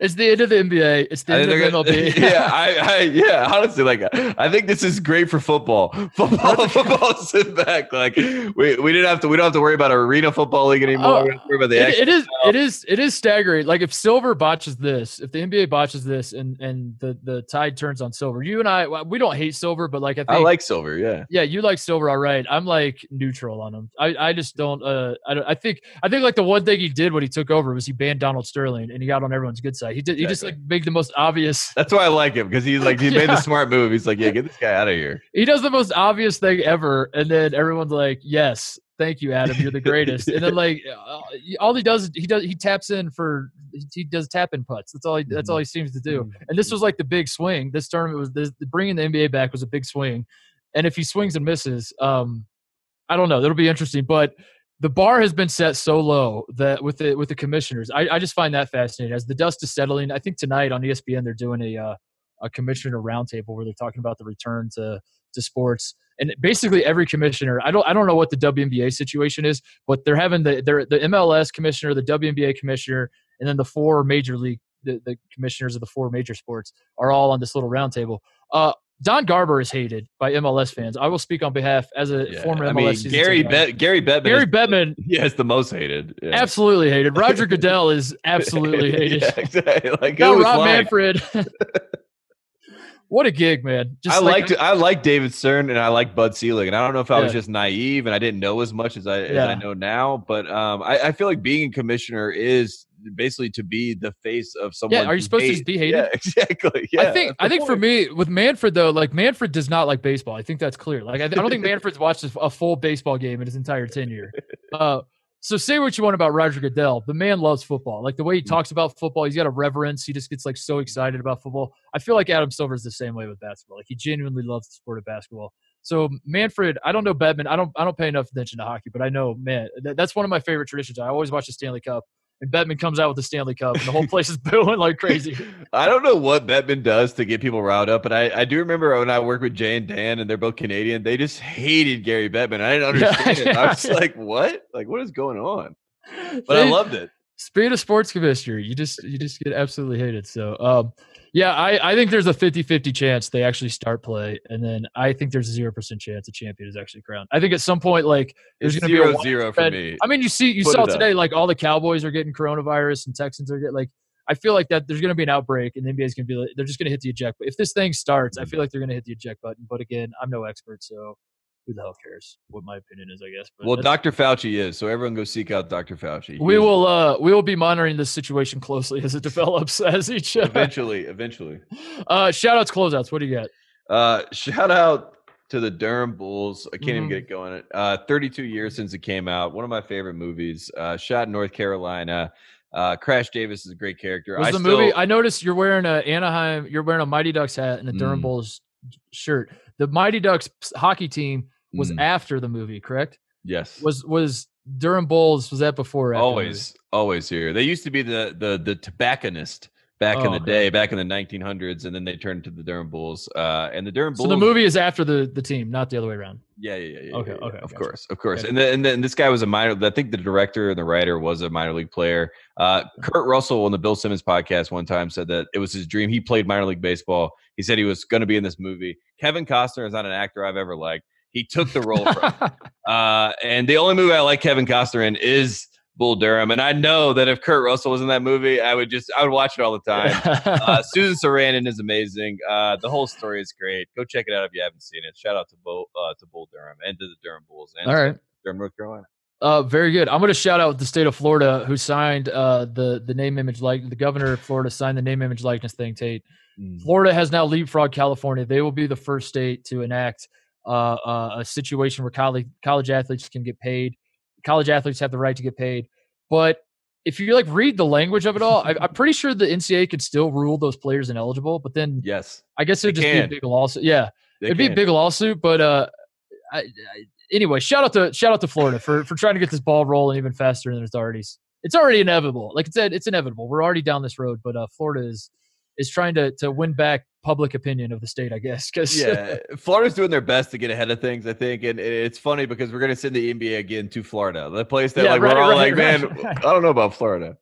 It's the end of the NBA. It's the end of they're MLB. yeah, I, I, yeah, honestly, like I think this is great for football. Football, football, sit back. Like we, we didn't have to, we don't have to worry about arena football league anymore. Oh, worry about the It- it is it is it is staggering. Like if Silver botches this, if the NBA botches this, and and the the tide turns on Silver, you and I we don't hate Silver, but like I think I like silver. Yeah, yeah, you like Silver, all right. I'm like neutral on him. I, I just don't. Uh, I don't. I think I think like the one thing he did when he took over was he banned Donald Sterling and he got on everyone's good He did. He just like make the most obvious. That's why I like him because he's like he made the smart move. He's like, yeah, get this guy out of here. He does the most obvious thing ever, and then everyone's like, "Yes, thank you, Adam. You're the greatest." and then like uh, all he does, he does he taps in for he does tap in putts. That's all. He, that's all he seems to do. And this was like the big swing. This tournament was this, bringing the NBA back was a big swing. And if he swings and misses, um, I don't know. That'll be interesting. But the bar has been set so low that with the with the commissioners, I, I just find that fascinating. As the dust is settling, I think tonight on ESPN they're doing a uh, a commissioner roundtable where they're talking about the return to to sports. And basically every commissioner, I don't I don't know what the WNBA situation is, but they're having the they're, the MLS commissioner, the WNBA commissioner, and then the four major league the, the commissioners of the four major sports are all on this little roundtable. Uh, Don Garber is hated by MLS fans. I will speak on behalf as a Yeah. former MLS. I mean, Gary. Bet Gary Bettman. Gary is, Bettman, he has the most hated. Yeah. absolutely hated. Roger Goodell is absolutely hated. yeah, exactly. Like Now Rob lying? Manfred. what a gig, man! Just I like, liked I like David Stern and I like Bud Selig and I don't know if I was just naive and I didn't know as much as I as I know now, but um, I, I feel like being a commissioner is basically to be the face of someone. Yeah, are you supposed to hate- just be hated? Yeah, exactly. Yeah, I think I think for me with Manfred though, like Manfred does not like baseball. I think that's clear. Like I, I don't think Manfred's watched a full baseball game in his entire tenure. Uh, so say what you want about Roger Goodell, the man loves football. Like the way Mm. he talks about football, he's got a reverence. He just gets like so excited about football. I feel like Adam Silver is the same way with basketball. Like he genuinely loves the sport of basketball. So Manfred, I don't know Bettman. I don't I don't pay enough attention to hockey, but I know man, that, that's one of my favorite traditions. I always watch the Stanley Cup, and Bettman comes out with the Stanley Cup, and the whole place is booing like crazy. I don't know what Bettman does to get people riled up, but I, I do remember when I worked with Jay and Dan, and they're both Canadian. They just hated Gary Bettman. I didn't Yeah, understand it. I was yeah. like, "What? Like, what is going on?" But I loved it. Speed of sports commissioner, you just you just get absolutely hated. So um yeah, I, I think there's a 50-50 chance they actually start play, and then I think there's a zero percent chance a champion is actually crowned. I think at some point, like there's It's gonna be a zero for me. I mean, you see, you Put saw it up. today, like all the Cowboys are getting coronavirus and Texans are getting like. I feel like that there's going to be an outbreak, and the NBA is going to be like, they're just going to hit the eject. But if this thing starts, Mm-hmm. I feel like they're going to hit the eject button. But again, I'm no expert, so who the hell cares what my opinion is? I guess. But Well, Dr. Fauci is, so everyone go seek out Dr. Fauci. we He's- will uh we will be monitoring this situation closely as it develops as each uh, eventually, eventually. uh shout outs closeouts what do you got Uh, shout out to the Durham Bulls. I can't even Mhm. get it going. Uh, 32 years since it came out. One of my favorite movies. Uh, shot in North Carolina. Uh, Crash Davis is a great character. was I the still, movie i noticed you're wearing a anaheim you're wearing a mighty ducks hat and a durham Mm. bulls shirt the mighty ducks hockey team was Mm, after the movie correct yes. was was durham bulls was that before or after the movie? always, always here. They used to be the the the tobacconist back Oh, in the day, back in the 1900s, and then they turned to the Durham Bulls. Uh, and the Durham Bulls. so the movie is after the the team not the other way around Yeah, yeah, yeah. yeah Okay, yeah, yeah, okay, Of gotcha. course, of course. Okay. And then, and then this guy was a minor. I think the director and the writer was a minor league player. Uh, Kurt Russell on the Bill Simmons podcast one time said that it was his dream. He played minor league baseball. He said he was going to be in this movie. Kevin Costner is not an actor I've ever liked. He took the role from. Uh, and the only movie I like Kevin Costner in is Bull Durham. And I know that if Kurt Russell was in that movie, I would just I would watch it all the time. uh, Susan Sarandon is amazing. Uh, the whole story is great. Go check it out if you haven't seen it. Shout out to Bull uh, to Bull Durham and to the Durham Bulls and all right Durham, North Carolina. Uh, very good. I'm going to shout out the state of Florida who signed uh, the the name image like the governor of Florida signed the name image likeness thing. Tate. Florida has now leapfrogged California. They will be the first state to enact uh, uh, a situation where college college athletes can get paid. College athletes have the right to get paid, but if you like read the language of it all, I, I'm pretty sure the NCAA could still rule those players ineligible. But then Yes, I guess it'd just be a big lawsuit. Yeah, they it'd be a big lawsuit. But uh, I, I, anyway, shout out to shout out to Florida for for trying to get this ball rolling even faster than it's already. It's already inevitable. Like I said, it's inevitable. We're already down this road, but uh, Florida is is trying to to win back public opinion of the state, I guess. Because yeah, Florida's doing their best to get ahead of things, I think, and it's funny because we're going to send the NBA again to Florida, the place that Yeah, like right, we're all right, like, right, man. I don't know about Florida.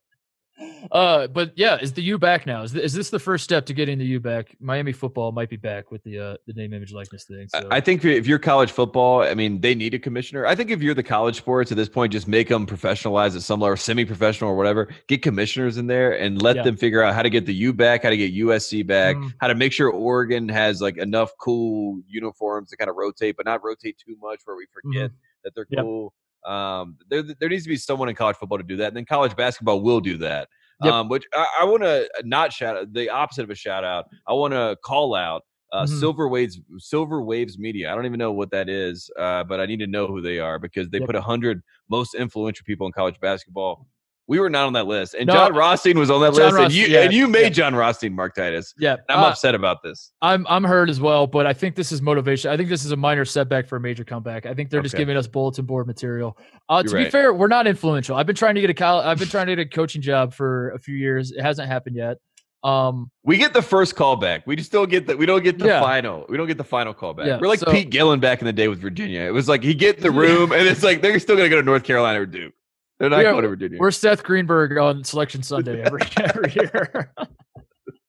Uh, but yeah, is the U back now? Is, is this the first step to getting the U back? Miami football might be back with the uh, the name, image, likeness thing. I- So. I think if you're college football, I mean, they need a commissioner. I think if you're the college sports at this point, just make them professionalize at some level, semi-professional or whatever. Get commissioners in there and let Yeah. them figure out how to get the U back, how to get USC back, Mm. how to make sure Oregon has like enough cool uniforms to kind of rotate, but not rotate too much where we forget that they're Yep. cool. Um, there, there needs to be someone in college football to do that, and then college basketball will do that. Yep. Um, which I, I want to not shout out the opposite of a shout out. I want to call out uh, Mhm. Silver Waves Silver Waves Media. I don't even know what that is, uh, but I need to know who they are because they Yep. put a hundred most influential people in college basketball. We were not on that list, and No, Jon Rothstein was on that John list, and you yeah, and you made yeah. Jon Rothstein Mark Titus. Yeah, I'm uh, upset about this. I'm I'm hurt as well, but I think this is motivation. I think this is a minor setback for a major comeback. I think they're just giving us bulletin board material. Uh, to be fair, we're not influential. I've been trying to get a col- I've been trying to get a coaching job for a few years. It hasn't happened yet. Um, We get the first call back. We just don't get the we don't get the Yeah. final. We don't get the final call back. Yeah, We're like so- Pete Gillen back in the day with Virginia. It was like he get the room, and it's like they're still gonna go to North Carolina or Duke. They're not are- going to Virginia. we're Seth Greenberg on Selection Sunday every every year.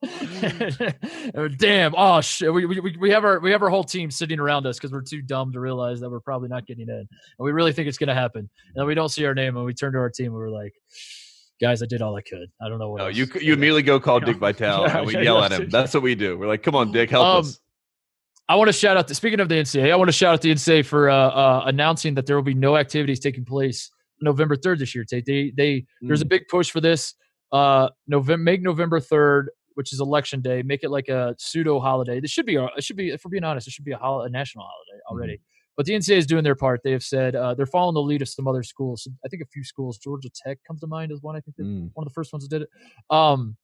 Damn! Oh shit! We, we we have our we have our whole team sitting around us because we're too dumb to realize that we're probably not getting in, and we really think it's going to happen. And then we don't see our name, and we turn to our team, and we're like, "Guys, I did all I could. I don't know what." No, else." you you immediately go call. Dick Vitale Yeah, and we yeah, yell yeah, at him. That's what we do. We're like, come on, Dick, help Um, us. I want to shout out. The, speaking of the NCAA, I want to shout out the NCAA for uh, uh, announcing that there will be no activities taking place November third this year. Tate. They they there's Mm. a big push for this. Uh, November make November third, which is election day, make it like a pseudo holiday. This should be a- it should be if we're being honest, it should be a, hol- a national holiday already. But the NCAA is doing their part. They have said uh, they're following the lead of some other schools. I think a few schools, Georgia Tech comes to mind as one. I think that Mm. one of the first ones that did it. Um,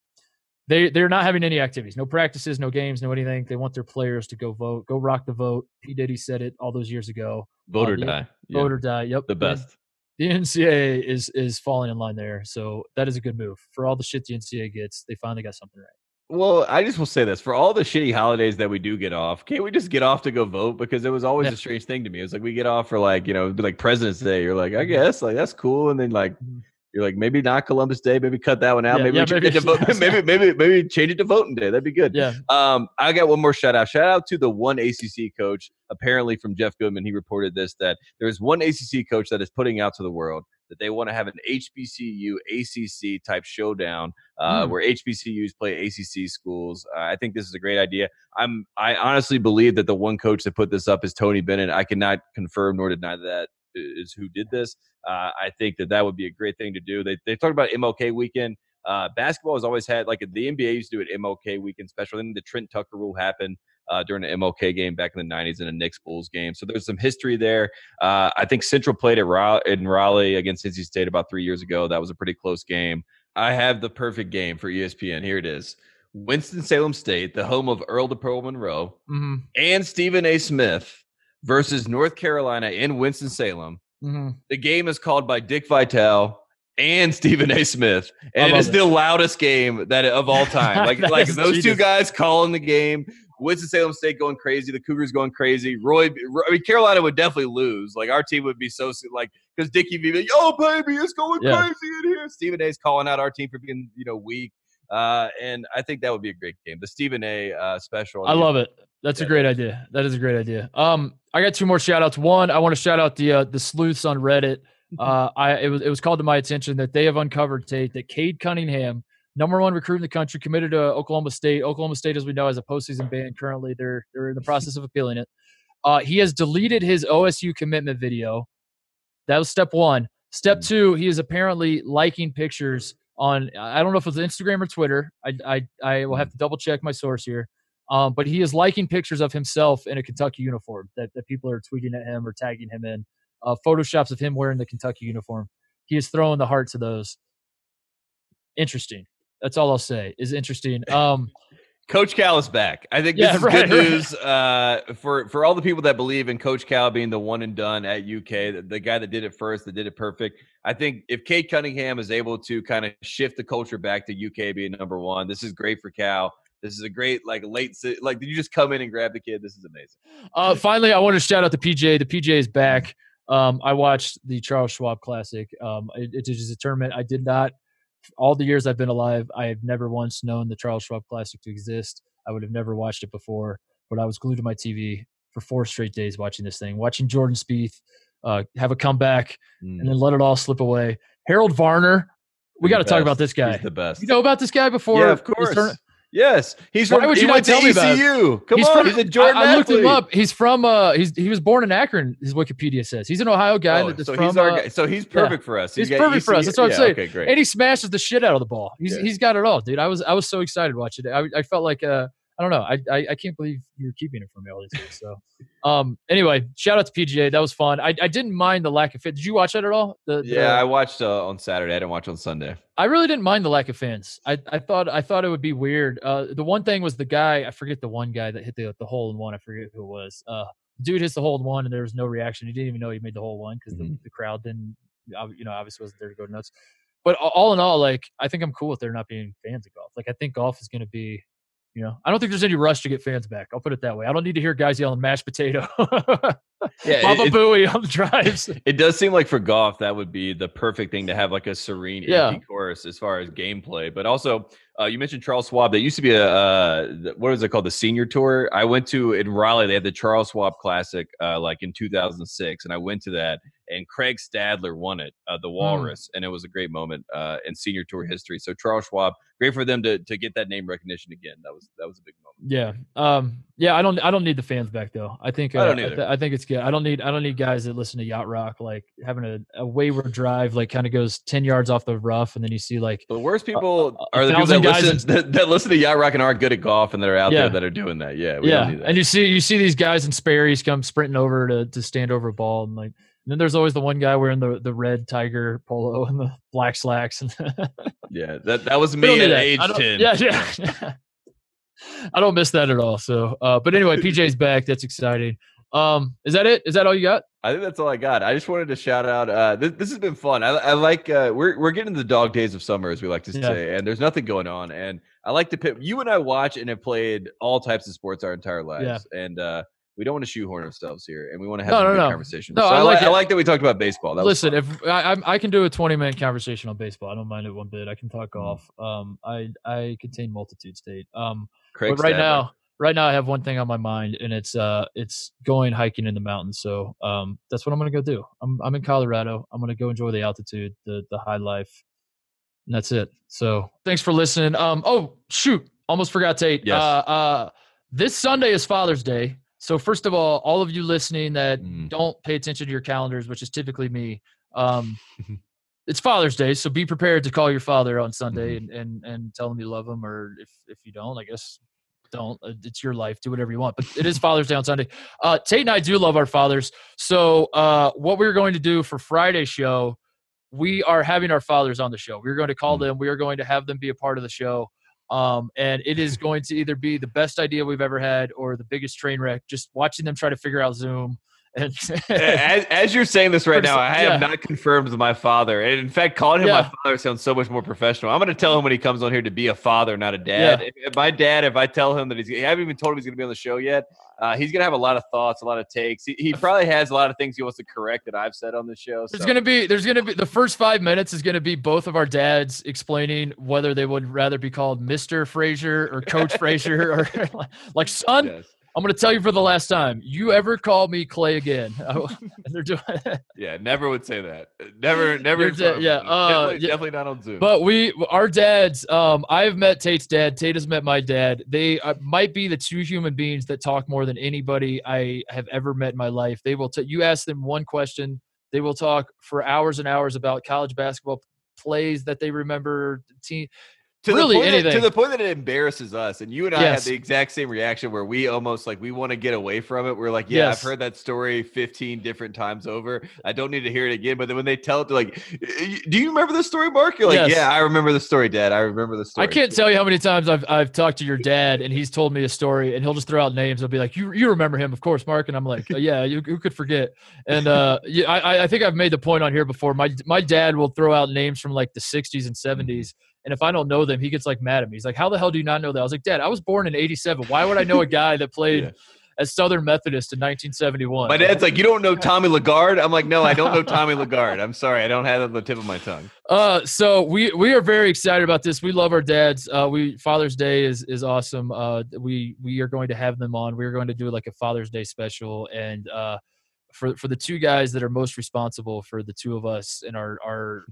they they're not having any activities, no practices, no games, no anything. They want their players to go vote, go rock the vote. P Diddy said it all those years ago. Vote or the- die. Yeah, Vote or die. Yep, the best. The NCAA is is falling in line there, so that is a good move for all the shit the NCAA gets. They finally got something right. Well, I just will say this for all the shitty holidays that we do get off, can't we just get off to go vote? Because it was always Yeah. a strange thing to me. It's like we get off for like, you know, like President's Day. You're like, I Mhm. guess, like that's cool. And then like Mhm. You're like, maybe not Columbus Day, maybe cut that one out. Yeah, maybe yeah, maybe- vote, maybe, maybe, maybe change it to voting day. That'd be good. Yeah, Um, I got one more shout out. Shout out to the one ACC coach, apparently from Jeff Goodman. He reported this that there is one ACC coach that is putting out to the world that they want to have an HBCU ACC type showdown uh, Hmm. where HBCUs play ACC schools. Uh, I think this is a great idea. I'm I honestly believe that the one coach that put this up is Tony Bennett. I cannot confirm nor deny that is who did this. Uh, I think that that would be a great thing to do. They they talked about MLK weekend. Uh, basketball has always had like the NBA used to do an MLK weekend special. Then the Trent Tucker rule happened uh, during an MLK game back in the '90s and a Knicks Bulls game. So there's some history there. Uh, I think Central played at Ra- in Raleigh against NC State about three years ago. That was a pretty close game. I have the perfect game for ESPN. Here it is: Winston Salem State, the home of Earl the Pearl Monroe, hmm and Stephen A. Smith versus North Carolina in Winston Salem. hmm The game is called by Dick Vitale and Stephen A. Smith, and it is it. the loudest game that of all time. Like like those two guys calling the game. Winston Salem State going crazy, the Cougars going crazy. Roy, I mean Carolina would definitely lose. Like our team would be so like because Dickie would be like, "Yo, baby, it's going Yeah. crazy in here." Stephen A's calling out our team for being you know weak, uh, and I think that would be a great game. The Stephen A. Uh, special. I love it. That's a Yeah. great idea. That is a great idea. Um, I got two more shout outs. One, I want to shout out the uh, the sleuths on Reddit. Uh, I it was it was called to my attention that they have uncovered Tate that Cade Cunningham, number one recruit in the country, committed to Oklahoma State. Oklahoma State, as we know, has a postseason ban currently. They're they're in the process of appealing it. Uh, he has deleted his OSU commitment video. That was step one. Step Mm. two, he is apparently liking pictures on I don't know if it's Instagram or Twitter. I I I will have to double check my source here. Um, but he is liking pictures of himself in a Kentucky uniform that, that people are tweeting at him or tagging him in. Uh, photoshops of him wearing the Kentucky uniform. He is throwing the heart to those. Interesting. That's all I'll say. Is interesting. Um, Coach Cal is back. I think Yeah, is right, good right. news uh, for for all the people that believe in Coach Cal being the one and done at UK, the, the guy that did it first, that did it perfect. I think if Cade Cunningham is able to kind of shift the culture back to UK being number one, this is great for Cal. This is a great like late like. Did you just come in and grab the kid? This is amazing. uh, finally, I want to shout out the PGA. The PGA is back. Um, I watched the Charles Schwab Classic. Um, it, it is a tournament I did not. All the years I've been alive, I have never once known the Charles Schwab Classic to exist. I would have never watched it before, but I was glued to my TV for four straight days watching this thing, watching Jordan Spieth uh, have a comeback Mm, and then let it all slip away. Harold Varner, we got to talk about this guy. He's the best. You know about this guy before? yeah, of course. Yes, he's from. Why would you not tell me about? ECU. Come he's on, from, he's a Jordan I, I looked him up. He's from. Uh, he's he was born in Akron. His Wikipedia says he's an Ohio guy. Oh, so from, he's our uh, guy. So he's perfect for us. he's got perfect for us. That's what I'm saying. Okay, great. and he smashes the shit out of the ball. He's Yeah. he's got it all, dude. I was I was so excited watching it. I, I felt like uh I don't know. I, I I can't believe you're keeping it from me all these years. So, um. Anyway, shout out to PGA. That was fun. I, I didn't mind the lack of fit. Did you watch that at all? The, the- yeah, I watched uh, on Saturday. I didn't watch on Sunday. I really didn't mind the lack of fans. I, I thought I thought it would be weird. Uh, the one thing was the guy. I forget the one guy that hit the the hole in one. I forget who it was. Uh, dude hits the hole in one, and there was no reaction. He didn't even know he made the hole one because the, Mhm. the crowd didn't. You know, obviously wasn't there to go nuts. But all in all, like I think I'm cool with there not being fans of golf. Like I think golf is going to be. You know, I don't think there's any rush to get fans back. I'll put it that way. I don't need to hear guys yelling mashed potato, Yeah, Baba it, it, Booey on the drives. it does seem like for golf that would be the perfect thing to have like a serene Yeah. empty course as far as gameplay. But also, uh, you mentioned Charles Schwab. That used to be a uh, what is it called? The Senior Tour. I went to in Raleigh. They had the Charles Schwab Classic uh, like in 2006, and I went to that. And Craig Stadler won it, uh, the Walrus, and it was a great moment uh, in Senior Tour history. So Charles Schwab, great for them to to get that name recognition again. That was that was a big moment. Yeah. Um. Yeah. I don't. I don't need the fans back though. I think. Uh, I don't I, either. th- I think it's good. I don't need. I don't need guys that listen to yacht rock like having a, a wayward drive like kind of goes ten yards off the rough, and then you see like The worst people a are the people that listen, that, that listen to Yacht Rock and aren't good at golf and that are out Yeah. there that are doing that. Yeah, we yeah, don't need that. and you see you see these guys in Sperry's come sprinting over to to stand over a ball, and like and then there's always the one guy wearing the the red tiger polo and the black slacks, and yeah, that that was me at that. age I don't- ten. Yeah, yeah. I don't miss that at all. So, uh, but anyway, PGA's back. That's exciting. Um, is that it? Is that all you got? I think that's all I got. I just wanted to shout out. Uh, this, this has been fun. I, I like. Uh, we're we're getting to the dog days of summer, as we like to Yeah. say, and there's nothing going on. And I like to pit. You and I watch and have played all types of sports our entire lives, yeah. and uh, we don't want to shoehorn ourselves here, and we want to have No, some no, good no. conversations. No, so I I, like. I like that we talked about baseball. That Listen, if I, I'm- can do a 20 minute conversation on baseball, I don't mind it one bit. I can talk Mm. golf. Um, I I contain multitude state. Um, Craig but right now, right now I have one thing on my mind, and it's uh, it's going hiking in the mountains. So um, that's what I'm gonna go do. I'm I'm in Colorado. I'm gonna go enjoy the altitude, the the high life, and that's it. So thanks for listening. Um, oh shoot, almost forgot Tate. Yes. Uh, uh, this Sunday is Father's Day. So first of all, all of you listening that Mm. don't pay attention to your calendars, which is typically me. Um, it's Father's Day, so be prepared to call your father on Sunday and, and and tell him you love him, or if if you don't, I guess don't. Uh, It's your life. Do whatever you want. But it is Father's Day on Sunday. Uh, Tate and I do love our fathers. So uh, what we're going to do for Friday's show, we are having our fathers on the show. We're going to call Mm. them. We are going to have them be a part of the show. Um, and it is going to either be the best idea we've ever had or the biggest train wreck. Just watching them try to figure out Zoom. And as, as you're saying this right now, I have yeah. not confirmed with my father. And in fact, calling him Yeah. my father sounds so much more professional. I'm going to tell him when he comes on here to be a father, not a dad. Yeah. If, my dad, if I tell him that he's, I haven't even told him he's going to be on the show yet. Uh, he's going to have a lot of thoughts, a lot of takes. He, he probably has a lot of things he wants to correct that I've said on the show. There's gonna be there's gonna be the first five minutes is gonna be both of our dads explaining whether they would rather be called Mr. Frazier or Coach Frazier or like son. Yes. I'm gonna tell you for the last time. You ever call me Clay again? They're doing, Yeah, never would say that. Never, never. Your in front dad- of yeah, uh, definitely, yeah. definitely not on Zoom. but we our dads. Um, I've met Tate's dad. Tate has met my dad. They uh, might be the two human beings that talk more than anybody I have ever met in my life. They will. T- you ask them one question, they will talk for hours and hours about college basketball plays that they remember. Team. To really the point that- anything. to the point that it embarrasses us and you and i Yes. had the exact same reaction where we almost like we want to get away from it we're like yeah Yes. i've heard that story 15 different times over i don't need to hear it again but then when they tell it they're like do you remember the story mark you're like Yes. yeah i remember the story dad i remember the story I can't tell you how many times I've I've talked to your dad and he's told me a story and he'll just throw out names. He'll be like, "You you remember him, of course, Mark," and I'm like, "Uh, "Yeah, you who could forget?" And uh, yeah, I I- I think I've made the point on here before. My my dad will throw out names from like the 60s and 70s. And if I don't know them, he gets like mad at me. He's like, "How the hell do you not know that?" I was like, "Dad, I was born in '87. Why would I know a guy that played Yeah. at Southern Methodist in 1971?" my dad's like you don't know tommy lagarde i'm like no i don't know tommy lagarde i'm sorry i don't have it on the tip of my tongue Uh, so we we are very excited about this. We love our dads. Uh, we Father's Day is is awesome. Uh, we we are going to have them on. We're going to do like a Father's Day special, and uh, for for the two guys that are most responsible for the two of us and our our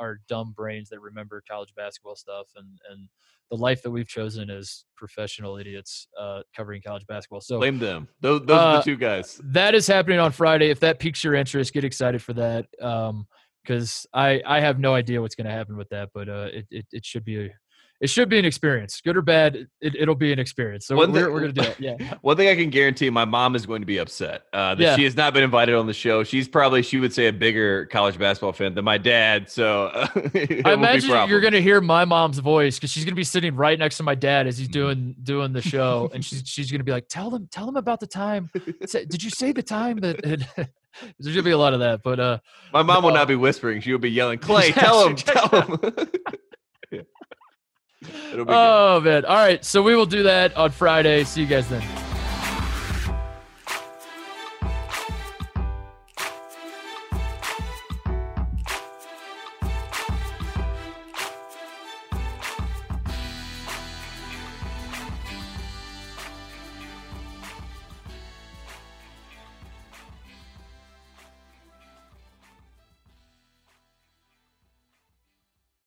our dumb brains that remember college basketball stuff and and the life that we've chosen as professional idiots uh, covering college basketball. So blame them. Those, those are the uh, two guys. That is happening on Friday. If that piques your interest, get excited for that. Um, because I I have no idea what's going to happen with that, but uh, it, it it should be a it should be an experience, good or bad. It, will be an experience. So one we're, thing, we're going to do it. Yeah. One thing I can guarantee, my mom is going to be upset uh, that yeah. she has not been invited on the show. She's probably, she would say, a bigger college basketball fan than my dad. So uh, I imagine you're going to hear my mom's voice because she's going to be sitting right next to my dad as he's mm-hmm. doing doing the show, and she's she's going to be like, "Tell them, tell them about the time. Did you say the time that?" There's gonna be a lot of that, but uh, my mom will not be whispering. She will be yelling, "Clay, tell him, tell him." Oh good. man! All right, so we will do that on Friday. See you guys then.